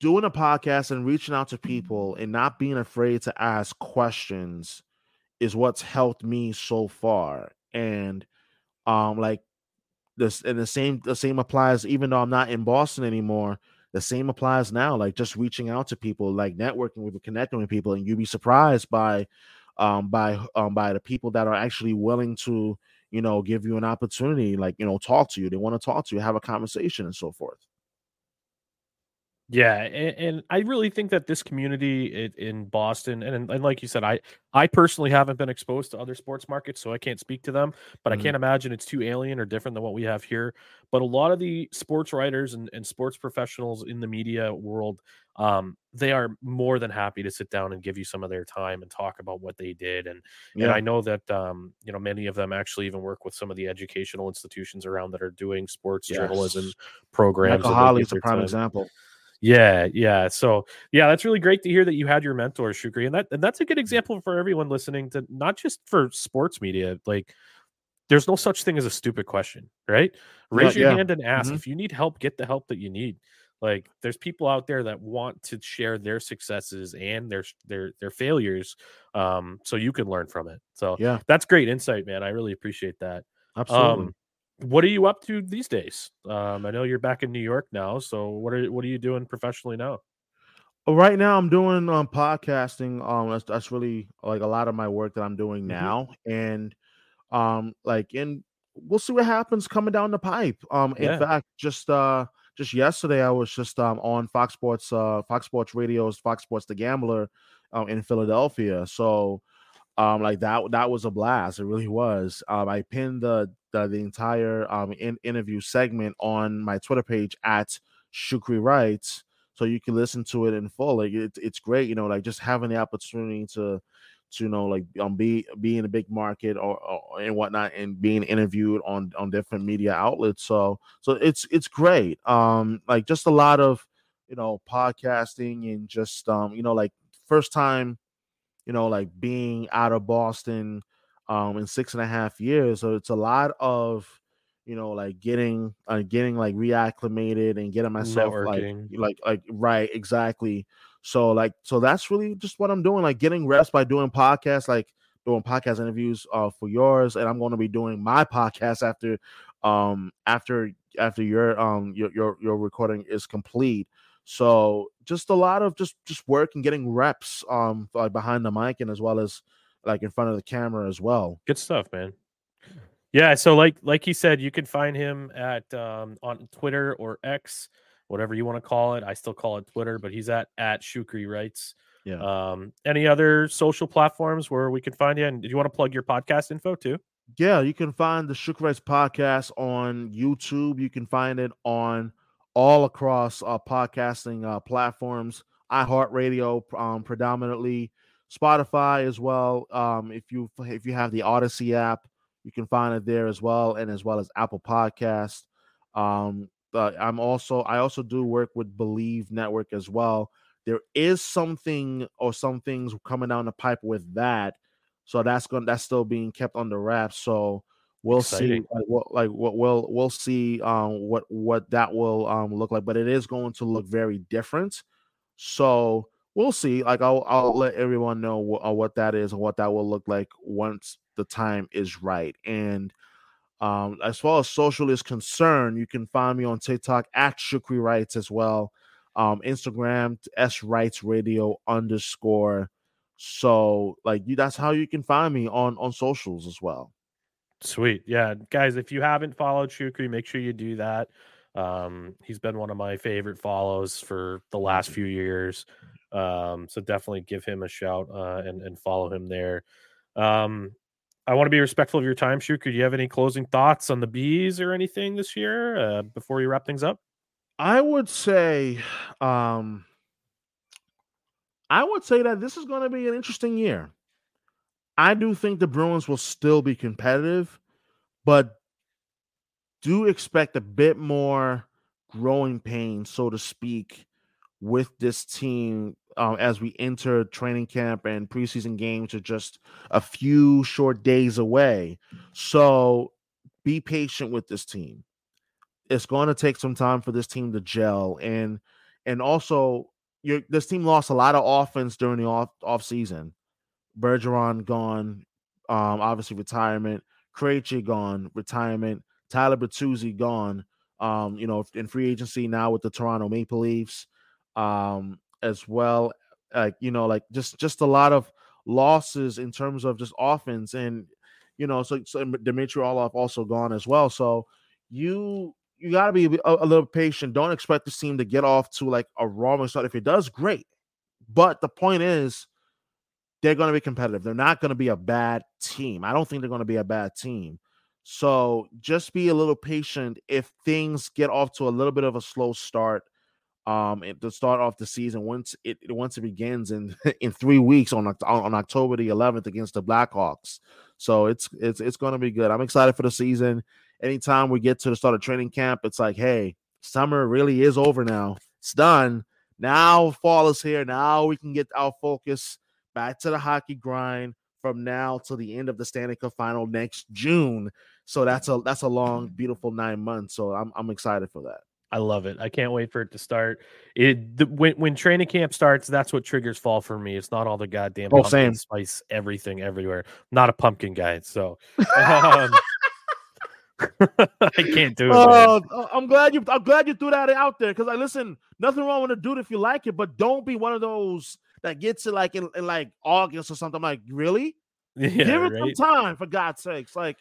C: doing a podcast and reaching out to people and not being afraid to ask questions is what's helped me so far. And um, like this and the same the same applies even though I'm not in Boston anymore. The same applies now, like just reaching out to people, like networking with connecting with people, and you'd be surprised by um by um by the people that are actually willing to, you know, give you an opportunity, like you know, talk to you. They want to talk to you, have a conversation, and so forth.
A: Yeah, and, and, I really think that this community in Boston, and, and like you said, I I personally haven't been exposed to other sports markets, so I can't speak to them. But mm-hmm. I can't imagine it's too alien or different than what we have here. But a lot of the sports writers and, and sports professionals in the media world, um, they are more than happy to sit down and give you some of their time and talk about what they did. And yeah. and I know that um, you know many of them actually even work with some of the educational institutions around that are doing sports yes. journalism programs.
C: Michael is a prime time. example.
A: Yeah, yeah. So yeah, that's really great to hear that you had your mentor, Shukri. And that and that's a good example for everyone listening to not just for sports media, like there's no such thing as a stupid question, right? Raise yeah, your yeah. hand and ask. Mm-hmm. If you need help, get the help that you need. Like there's people out there that want to share their successes and their their their failures um so you can learn from it. So
C: yeah,
A: that's great insight, man. I really appreciate that.
C: Absolutely. Um,
A: what are you up to these days? Um, I know you're back in New York now, so what are what are you doing professionally now?
C: Right now I'm doing um podcasting. Um, that's that's really like a lot of my work that I'm doing mm-hmm. now, mm-hmm. and um, like in we'll see what happens coming down the pipe. Um, in fact, just uh, just yesterday I was just um on Fox Sports, uh, Fox Sports Radio's Fox Sports The Gambler, um, in Philadelphia. So um like that that was a blast it really was um i pinned the the, the entire um in, interview segment on my twitter page at shukri writes so you can listen to it in full like it, it's great you know like just having the opportunity to to you know like um be be in a big market or, or and whatnot and being interviewed on on different media outlets so so it's it's great um like just a lot of you know podcasting and just um you know like first time you know, like being out of Boston um in six and a half years. So it's a lot of you know, like getting uh, getting like reacclimated and getting myself Networking. like like like right exactly. So like so that's really just what I'm doing, like getting reps by doing podcasts, like doing podcast interviews uh for yours, and I'm going to be doing my podcast after um after after your um your your, your recording is complete. So just a lot of just just work and getting reps um like behind the mic and as well as like in front of the camera as well.
A: Good stuff, man. Yeah, so like like he said, you can find him at um on Twitter or X, whatever you want to call it. I still call it Twitter, but he's at at Shukri Writes.
C: Yeah.
A: Um, any other social platforms where we can find you? And do you want to plug your podcast info too?
C: Yeah, you can find the Shukri Writes podcast on YouTube. You can find it on all across uh, podcasting uh, platforms, iHeartRadio um, predominantly, Spotify as well. Um, if you if you have the Audacy app, you can find it there as well, and as well as Apple Podcast. Um, but I'm also I also do work with Believe Network as well. There is something or some things coming down the pipe with that, so that's going that's still being kept under wraps. So we'll Exciting. see like what like what we'll we'll see um what what that will um look like but it is going to look very different so we'll see like i'll i'll let everyone know what, uh, what that is and what that will look like once the time is right and um as far as social is concerned you can find me on tiktok at shukri writes as well um instagram s writes radio underscore so like you that's how you can find me on on socials as well
A: Sweet. Yeah. Guys, if you haven't followed Shukri, make sure you do that. Um, he's been one of my favorite follows for the last few years. Um, so definitely give him a shout uh, and and follow him there. Um, I want to be respectful of your time, Shoot. Could you have any closing thoughts on the bees or anything this year uh, before you wrap things up?
C: I would say, um, I would say that this is going to be an interesting year. I do think the Bruins will still be competitive, but do expect a bit more growing pain, so to speak, with this team um, as we enter training camp and preseason games are just a few short days away. So be patient with this team. It's going to take some time for this team to gel and and also your this team lost a lot of offense during the off off season. Bergeron gone, um, obviously retirement. Krejci gone, retirement. Tyler Bertuzzi gone. Um, you know, in free agency now with the Toronto Maple Leafs um, as well. Like you know, like just just a lot of losses in terms of just offense, and you know, so, so Dmitry Orlov also gone as well. So you you got to be a, a, little patient. Don't expect this team to get off to like a raw start. If it does, great. But the point is, they're going to be competitive. They're not going to be a bad team. I don't think they're going to be a bad team. So just be a little patient if things get off to a little bit of a slow start um to start off the season once it once it begins in in three weeks on on October the 11th against the Blackhawks. So it's it's it's going to be good. I'm excited for the season. Anytime we get to the start of training camp, it's like, hey, summer really is over now. It's done. Now fall is here. Now we can get our focus back to the hockey grind from now till the end of the Stanley Cup final next June. So that's a that's a long, beautiful nine months. So I'm I'm excited for that.
A: I love it. I can't wait for it to start. It the, when when training camp starts, that's what triggers fall for me. It's not all the goddamn
C: oh, same.
A: spice everything everywhere. I'm not a pumpkin guy, so um, I can't do it.
C: Uh, I'm glad you. I'm glad you threw that out there because I listen. Nothing wrong with a dude if you like it, but don't be one of those that gets it like in, in like August or something. I'm like, really? Yeah, Give it right? some time for God's sakes. Like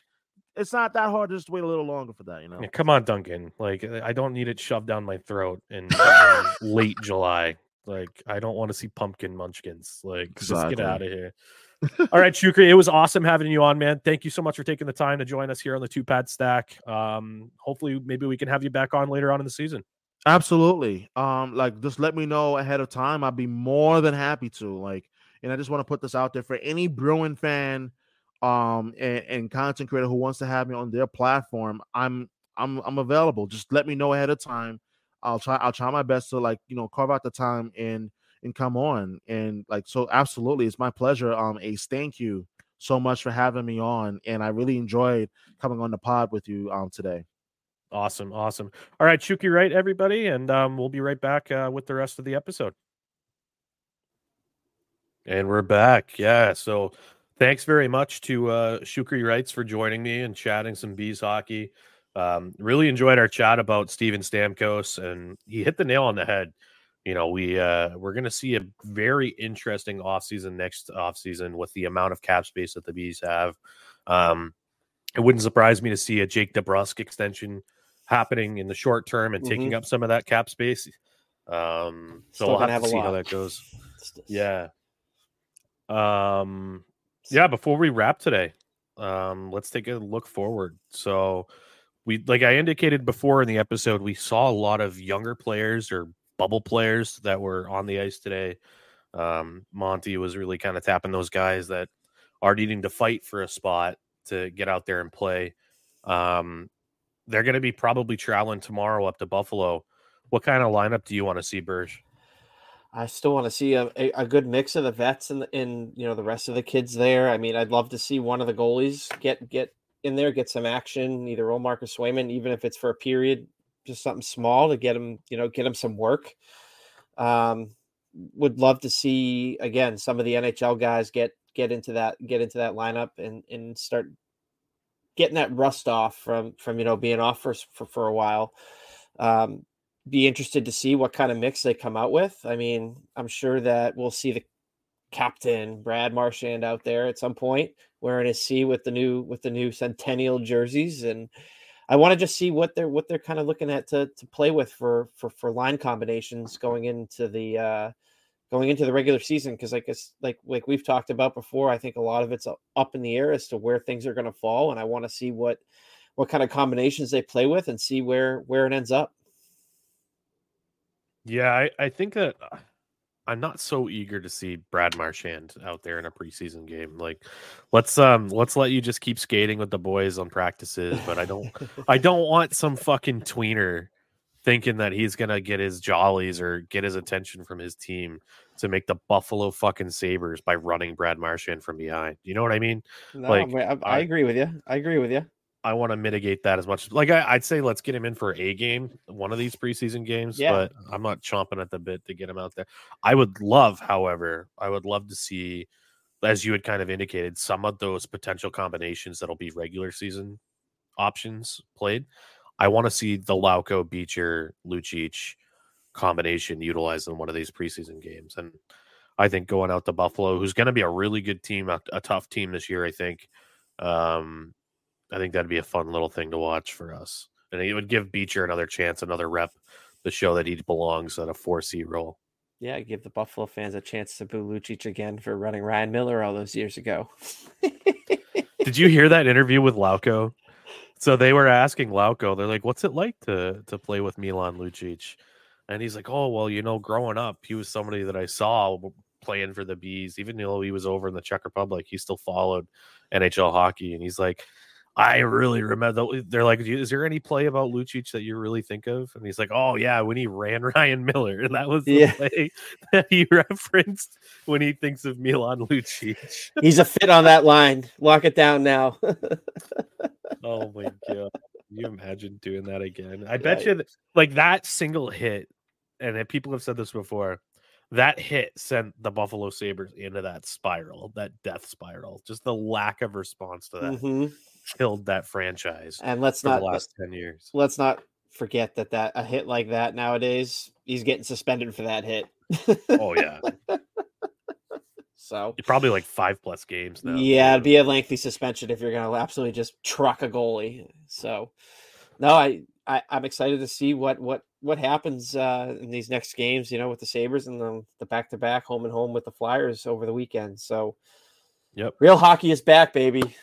C: it's not that hard just wait a little longer for that, you know.
A: Yeah, come on, Dunkin. Like I don't need it shoved down my throat in, late July. Like I don't want to see pumpkin munchkins. Like exactly. just get out of here. All right, Shukri, it was awesome having you on, man. Thank you so much for taking the time to join us here on the two pad stack. Um, hopefully, maybe we can have you back on later on in the season.
C: Absolutely. Um, like just let me know ahead of time. I'd be more than happy to. Like, and I just want to put this out there for any Bruin fan um and, and content creator who wants to have me on their platform i'm i'm i'm available. Just let me know ahead of time. I'll try i'll try my best to like you know carve out the time and and come on. And like so absolutely it's my pleasure um ace thank you so much for having me on and i really enjoyed coming on the pod with you um today.
A: Awesome awesome. All right Shukri right everybody and um we'll be right back uh, with the rest of the episode. And we're back yeah so Thanks very much to uh, Shukri Wrights for joining me and chatting some bees hockey. Um, really enjoyed our chat about Steven Stamkos, and he hit the nail on the head. You know, we uh, we're going to see a very interesting offseason next offseason with the amount of cap space that the bees have. Um, it wouldn't surprise me to see a Jake DeBrusk extension happening in the short term and mm-hmm. taking up some of that cap space. Um, so Still we'll have, have to see lot. how that goes. Yeah. Um, yeah, before we wrap today, um, let's take a look forward. So, we like I indicated before in the episode, we saw a lot of younger players or bubble players that were on the ice today. Um, Monty was really kind of tapping those guys that are needing to fight for a spot to get out there and play. Um, they're going to be probably traveling tomorrow up to Buffalo. What kind of lineup do you want to see, Burge?
B: I still want to see a, a, good mix of the vets and in you know the rest of the kids there. I mean, I'd love to see one of the goalies get get in there, get some action, either Ullmark or Swayman, even if it's for a period, just something small to get him, you know, get him some work. Um, would love to see again some of the NHL guys get get into that get into that lineup and and start getting that rust off from from you know being off for for, for a while. Um, be interested to see what kind of mix they come out with. I mean, I'm sure that we'll see the captain Brad Marchand out there at some point wearing his C with the new with the new Centennial jerseys, and I want to just see what they're what they're kind of looking at to to play with for for for line combinations going into the uh going into the regular season because I guess like like we've talked about before, I think a lot of it's up in the air as to where things are going to fall, and I want to see what what kind of combinations they play with and see where where it ends up.
A: Yeah, I, I think that uh, I'm not so eager to see Brad Marchand out there in a preseason game. Like, let's um let's let you just keep skating with the boys on practices, but I don't I don't want some fucking tweener thinking that he's gonna get his jollies or get his attention from his team to make the Buffalo fucking Sabres by running Brad Marchand from behind. You know what I mean?
B: No, like I, I, agree with you. I agree with you.
A: I want to mitigate that as much. Like I, would say, let's get him in for a game, one of these preseason games. Yeah. But I'm not chomping at the bit to get him out there. I would love, however, I would love to see, as you had kind of indicated, some of those potential combinations that'll be regular season options played. I want to see the Lauko, Beecher, Lucic combination utilized in one of these preseason games. And I think going out to Buffalo, who's going to be a really good team, a, a, tough team this year, I think. Um, I think that'd be a fun little thing to watch for us. And it would give Beecher another chance, another rep to show that he belongs at a 4C role.
B: Yeah, give the Buffalo fans a chance to boo Lucic again for running Ryan Miller all those years ago.
A: Did you hear that interview with Lauko? So they were asking Lauko, they're like, "What's it like to to play with Milan Lucic?" And he's like, "Oh, well, you know, growing up, he was somebody that I saw playing for the Bees. Even though he was over in the Czech Republic, he still followed NHL hockey." And he's like, I really remember. They're like, "Is there any play about Lucic that you really think of?" And he's like, "Oh yeah, when he ran Ryan Miller, and that was the yeah. play that he referenced when he thinks of Milan Lucic."
B: He's a fit on that line. Lock it down now.
A: oh my god! Can you imagine doing that again? I bet you, that, like that single hit, and people have said this before. That hit sent the Buffalo Sabres into that spiral, that death spiral. Just the lack of response to that. Mm-hmm killed that franchise.
B: And let's not
A: the last ten years.
B: Let's not forget that that a hit like that nowadays, he's getting suspended for that hit.
A: oh yeah.
B: so
A: probably like five plus games now.
B: Yeah, it'd be a lengthy suspension if you're gonna absolutely just truck a goalie. So no, I, I I'm excited to see what what what happens uh, in these next games. You know, with the Sabres and the the back to back home and home with the Flyers over the weekend. So.
A: Yep.
B: Real hockey is back, baby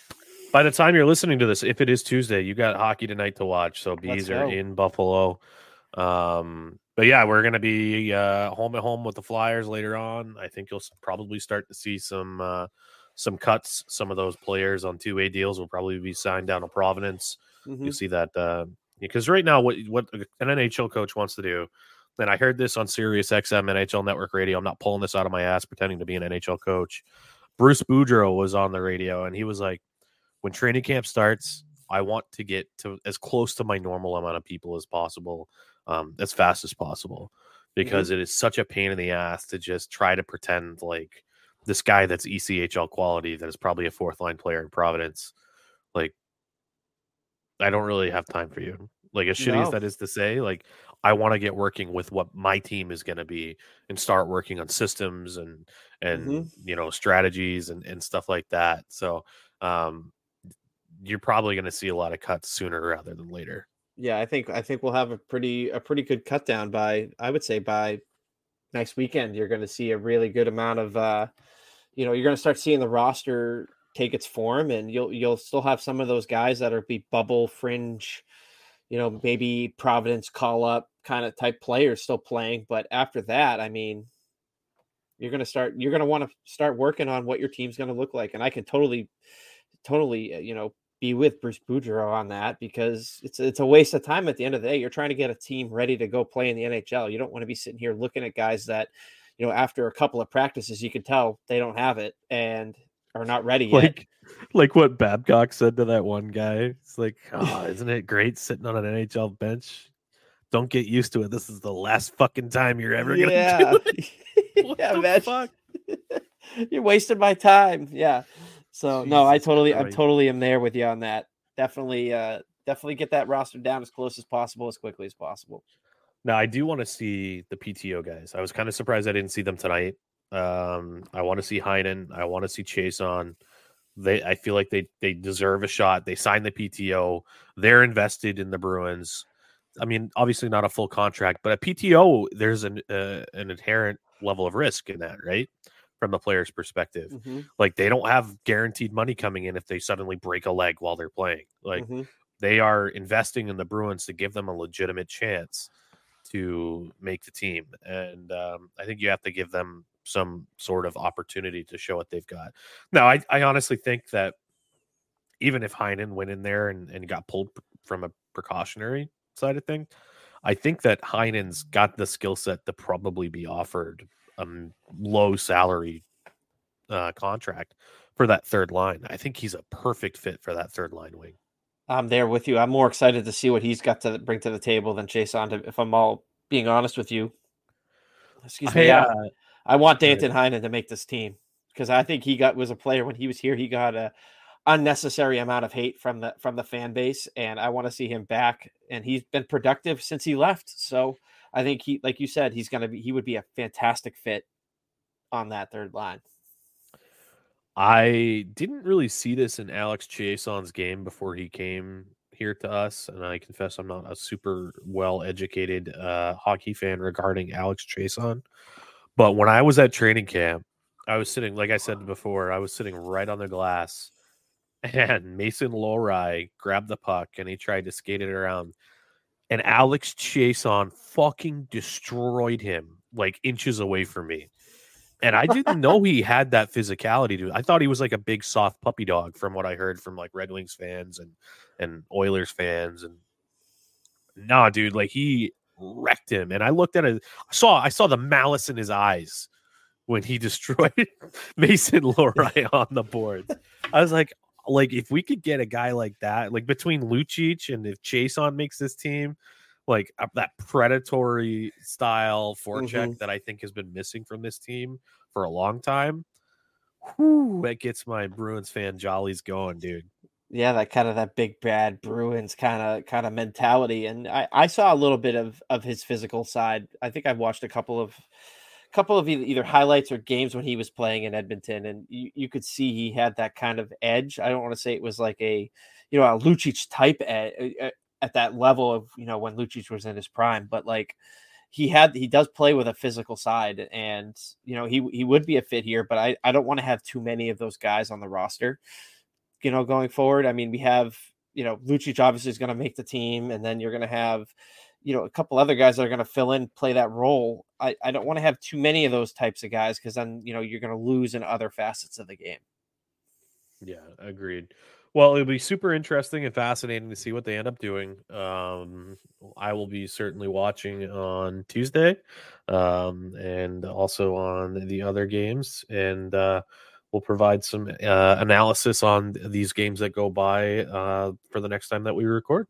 A: by the time you're listening to this, if it is Tuesday, you got hockey tonight to watch. So bees are in Buffalo. Um, but yeah, we're gonna be uh, home at home with the Flyers later on. I think you'll probably start to see some uh, some cuts. Some of those players on two way deals will probably be signed down to Providence. Mm-hmm. You see that uh, because right now, what what an NHL coach wants to do, and I heard this on Sirius XM NHL Network Radio. I'm not pulling this out of my ass, pretending to be an NHL coach. Bruce Boudreau was on the radio, and he was like, when training camp starts, I want to get to as close to my normal amount of people as possible, um, as fast as possible, because mm-hmm. it is such a pain in the ass to just try to pretend like this guy that's ECHL quality that is probably a fourth line player in Providence. Like, I don't really have time for you. Like, as shitty no. as that is to say, like, I want to get working with what my team is going to be and start working on systems and and mm-hmm. you know strategies and and stuff like that. So, um, you're probably going to see a lot of cuts sooner rather than later.
B: Yeah, I think I think we'll have a pretty a pretty good cut down by I would say by next weekend. You're going to see a really good amount of uh you know, you're going to start seeing the roster take its form and you'll you'll still have some of those guys that are be bubble fringe, you know, maybe Providence call up kind of type players still playing, but after that, I mean, you're going to start you're going to want to start working on what your team's going to look like and I can totally totally, uh, you know, be with Bruce Boudreau on that because it's it's a waste of time at the end of the day. You're trying to get a team ready to go play in the NHL. You don't want to be sitting here looking at guys that, you know, after a couple of practices, you can tell they don't have it and are not ready yet.
A: Like, like what Babcock said to that one guy. It's like, oh, isn't it great sitting on an NHL bench? Don't get used to it. This is the last fucking time you're ever gonna yeah. do it.
B: yeah, man. Fuck? you're wasting my time. Yeah. So Jesus no, I totally, Christ. I totally am there with you on that. Definitely, uh, definitely get that roster down as close as possible, as quickly as possible.
A: Now, I do want to see the PTO guys. I was kind of surprised I didn't see them tonight. Um, I want to see Heinen. I want to see Chiasson. They, I feel like they they deserve a shot. They signed the PTO. They're invested in the Bruins. I mean, obviously not a full contract, but a PTO, there's an uh, an inherent level of risk in that, right? From the player's perspective,
B: Mhm,
A: like they don't have guaranteed money coming in if they suddenly break a leg while they're playing. Like
B: mhm.
A: they are investing in the Bruins to give them a legitimate chance to make the team, and um, I think you have to give them some sort of opportunity to show what they've got. Now, I, I honestly think that even if Heinen went in there and, and got pulled from a precautionary side of thing, I think that Heinen's got the skill set to probably be offered a m- low salary uh, contract for that third line. I think he's a perfect fit for that third line wing.
B: I'm there with you. I'm more excited to see what he's got to bring to the table than Chiasson. If I'm all being honest with you, excuse me. Yeah.
A: uh,
B: I want
A: Right.
B: Danton Heinen to make this team because I think he got was a player when he was here. He got a unnecessary amount of hate from the from the fan base, and I want to see him back. And he's been productive since he left. So I think he, like you said, he's gonna be he would be a fantastic fit on that third line.
A: I didn't really see this in Alex Chiasson's game before he came here to us, and I confess I'm not a super well educated uh, hockey fan regarding Alex Chiasson. But when I was at training camp, I was sitting, like I said before, I was sitting right on the glass, and Mason Lohrei grabbed the puck and he tried to skate it around, and Alex Chiasson fucking destroyed him like inches away from me. And I didn't know he had that physicality to. I thought he was like a big soft puppy dog from what I heard from like Red Wings fans and and Oilers fans and nah dude, like he wrecked him. And I looked at it, I saw I saw the malice in his eyes when he destroyed Mason Lohrei on the board. I was like, like if we could get a guy like that, like between Lucic and if Chiasson makes this team, like uh, that predatory style forecheck that I think has been missing from this team for a long time. Whew, that gets my Bruins fan jollies going, dude.
B: Yeah, that kind of that big bad Bruins kind of kind of mentality, and I I saw a little bit of of his physical side. I think I've watched a couple of couple of either, highlights or games when he was playing in Edmonton, and you, you could see he had that kind of edge. I don't want to say it was like a you know a Lucic type at, at that level of you know when Lucic was in his prime, but like he had he does play with a physical side, and you know he he would be a fit here, but I I don't want to have too many of those guys on the roster you know, going forward. I mean, we have, you know, Lucic obviously is going to make the team, and then you're going to have, you know, a couple other guys that are going to fill in, play that role. I, I don't want to have too many of those types of guys because then, you know, you're going to lose in other facets of the game.
A: Yeah, agreed. Well, it'll be super interesting and fascinating to see what they end up doing. Um, I will be certainly watching on Tuesday, um, and also on the other games, and uh, we'll provide some uh, analysis on these games that go by uh, for the next time that we record.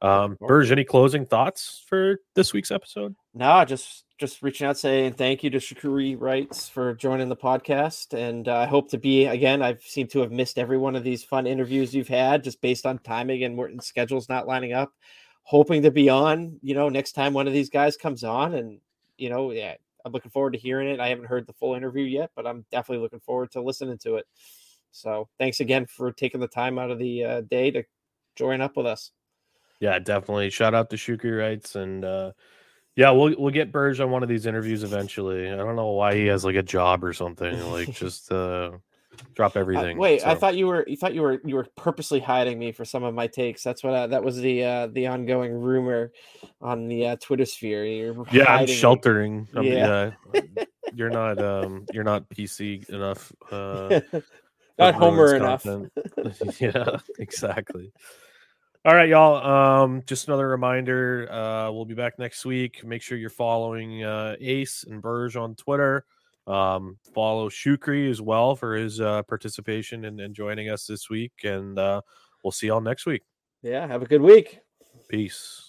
A: Um, Burge, any closing thoughts for this week's episode?
B: No, just just reaching out saying thank you to Shukri Wrights for joining the podcast, and uh, I hope to be again. I've seemed to have missed every one of these fun interviews you've had just based on timing and Morton's schedules not lining up. Hoping to be on, you know, next time one of these guys comes on, and you know, yeah, I'm looking forward to hearing it. I haven't heard the full interview yet, but I'm definitely looking forward to listening to it. So thanks again for taking the time out of the uh, day to join up with us.
A: Yeah, definitely. Shout out to Shukri Wrights and uh yeah, we'll we'll get Burge on one of these interviews eventually. I don't know why he has like a job or something. Like just uh drop
B: Uh,
A: everything.
B: wait, I thought you were you thought you were you were purposely hiding me for some of my takes. That's what I, that was the uh, the ongoing rumor on the uh, Twitter sphere. You're
A: yeah, I'm sheltering. I'm-
B: Yeah.
A: yeah. You're not um you're not PC enough uh
B: Not Homer enough.
A: yeah, exactly. All right, y'all. Um, just another reminder. Uh, we'll be back next week. Make sure you're following uh, Ace and Burge on Twitter. Um, follow Shukri as well for his uh, participation and, and joining us this week. And uh, we'll see y'all next week.
B: Yeah, have a good week.
A: Peace.